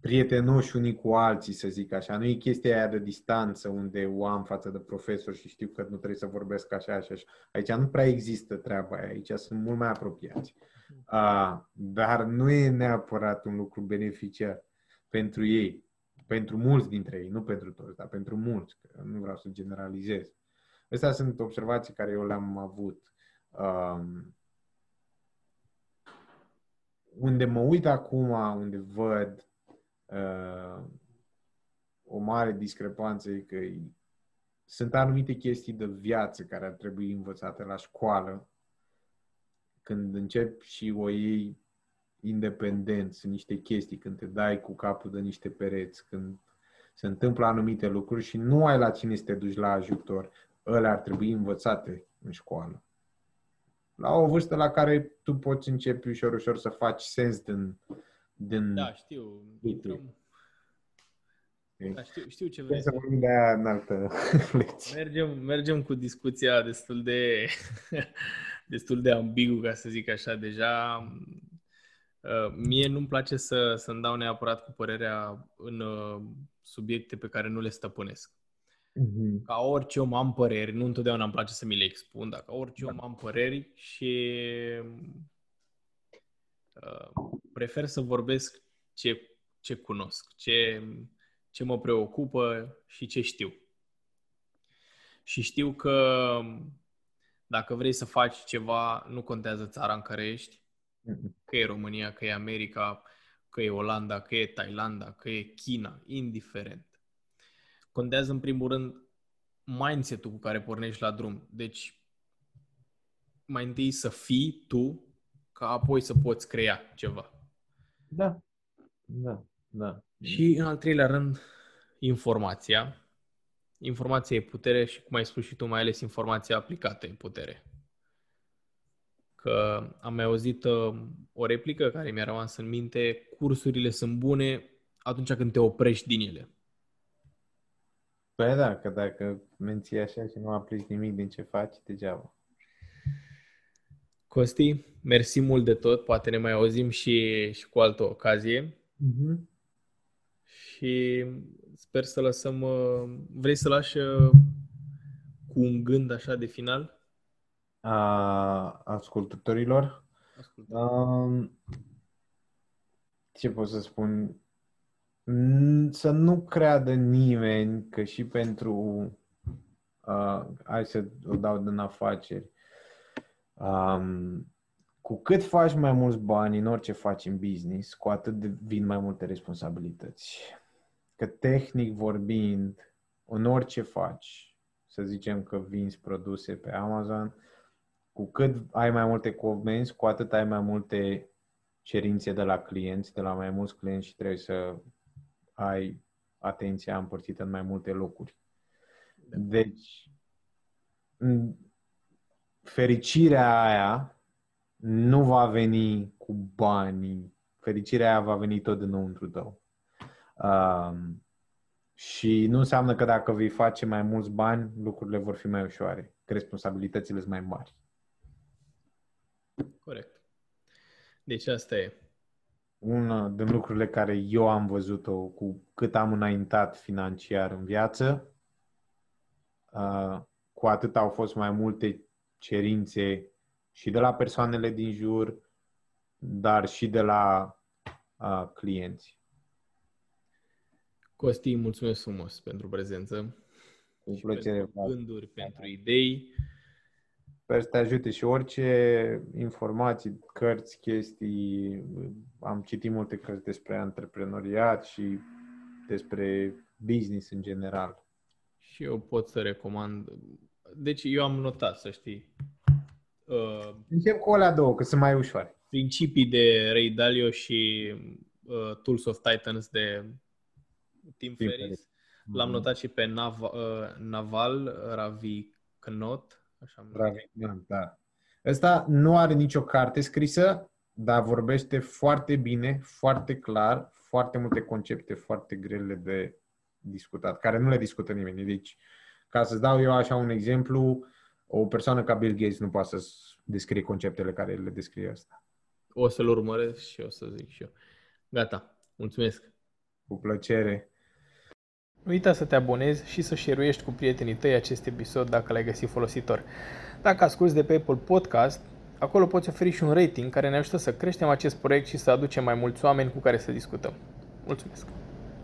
prietenoși unii cu alții, să zic așa. Nu e chestia aia de distanță unde o am față de profesor și știu că nu trebuie să vorbesc așa și așa. Aici nu prea există treaba aia. Aici sunt mult mai apropiați. Uh, dar nu e neapărat un lucru beneficiar pentru ei. Pentru mulți dintre ei, nu pentru toți, dar pentru mulți. Că nu vreau să generalizez. Astea sunt observații care eu le-am avut. Um, unde mă uit acum, unde văd uh, o mare discrepanță e că sunt anumite chestii de viață care ar trebui învățate la școală când începi și o iei independent, sunt niște chestii, când te dai cu capul de niște pereți, când se întâmplă anumite lucruri și nu ai la cine să te duci la ajutor, ăle ar trebui învățate în școală. La o vârstă la care tu poți începi ușor, ușor să faci sens din... din da, știu. Intrăm... Da, știu, știu ce vrei. Să vorbim de aia în altă mergem, mergem cu discuția destul de destul de ambigu, ca să zic așa, deja Uh, mie nu-mi place să, să-mi dau neapărat cu părerea în uh, subiecte pe care nu le stăpânesc. Mm-hmm. Ca orice om am păreri, nu întotdeauna îmi place să mi le expun, dar ca orice da. om am păreri și uh, prefer să vorbesc ce, ce cunosc, ce, ce mă preocupă și ce știu. Și știu că dacă vrei să faci ceva, nu contează țara în care ești, Că e România, că e America, că e Olanda, că e Thailanda, că e China, indiferent. Contează în primul rând mindset-ul cu care pornești la drum. Deci, mai întâi să fii tu, ca apoi să poți crea ceva. Da, da, da. Și în al treilea rând, informația. Informația e putere și, cum ai spus și tu, mai ales informația aplicată e putere că am mai auzit uh, o replică care mi-a rămas în minte, cursurile sunt bune atunci când te oprești din ele. Păi da, că dacă menții așa și nu aplici nimic din ce faci, degeaba. Costi, mersi mult de tot, poate ne mai auzim și, și cu altă ocazie. Mm-hmm. Și sper să lăsăm... Uh, vrei să lași uh, cu un gând așa de final? A ascultătorilor. Um, ce pot să spun? Să nu creadă nimeni că și pentru uh, hai să o dau din afaceri. Um, cu cât faci mai mulți bani în orice faci în business, cu atât vin mai multe responsabilități. Că tehnic vorbind, în orice faci, să zicem că vinzi produse pe Amazon, cu cât ai mai multe comenzi, cu atât ai mai multe cerințe de la clienți, de la mai mulți clienți și trebuie să ai atenția împărțită în mai multe locuri. Deci, fericirea aia nu va veni cu banii. Fericirea aia va veni tot dinăuntru tău. Um, și nu înseamnă că dacă vei face mai mulți bani, lucrurile vor fi mai ușoare, că responsabilitățile sunt mai mari. Corect. Deci asta e. Una din lucrurile care eu am văzut-o cu cât am înaintat financiar în viață, uh, cu atât au fost mai multe cerințe și de la persoanele din jur, dar și de la uh, clienți. Costi, mulțumesc frumos pentru prezență. Cu plăcere. Pentru gânduri, pentru idei. Sper să te ajute și orice informații, cărți, chestii. Am citit multe cărți despre antreprenoriat și despre business în general. Și eu pot să recomand. Deci eu am notat, să știi. Uh, Încep cu alea două, că sunt mai ușoare. Principii de Ray Dalio și uh, Tools of Titans de Tim, Tim Ferriss. Ferriss. L-am notat și pe Nav- uh, Naval Ravikant Așa Ravikant, da. Ăsta nu are nicio carte scrisă, dar vorbește foarte bine, foarte clar, foarte multe concepte foarte grele de discutat, care nu le discută nimeni. Deci, ca să-ți dau eu așa un exemplu, o persoană ca Bill Gates nu poate să descrie conceptele care le descrie asta. O să-l urmăresc și o să zic și eu. Gata. Mulțumesc. Cu plăcere. Nu uita să te abonezi și să share cu prietenii tăi acest episod dacă l-ai găsit folositor. Dacă asculti de pe Apple Podcast, acolo poți oferi și un rating care ne ajută să creștem acest proiect și să aducem mai mulți oameni cu care să discutăm. Mulțumesc!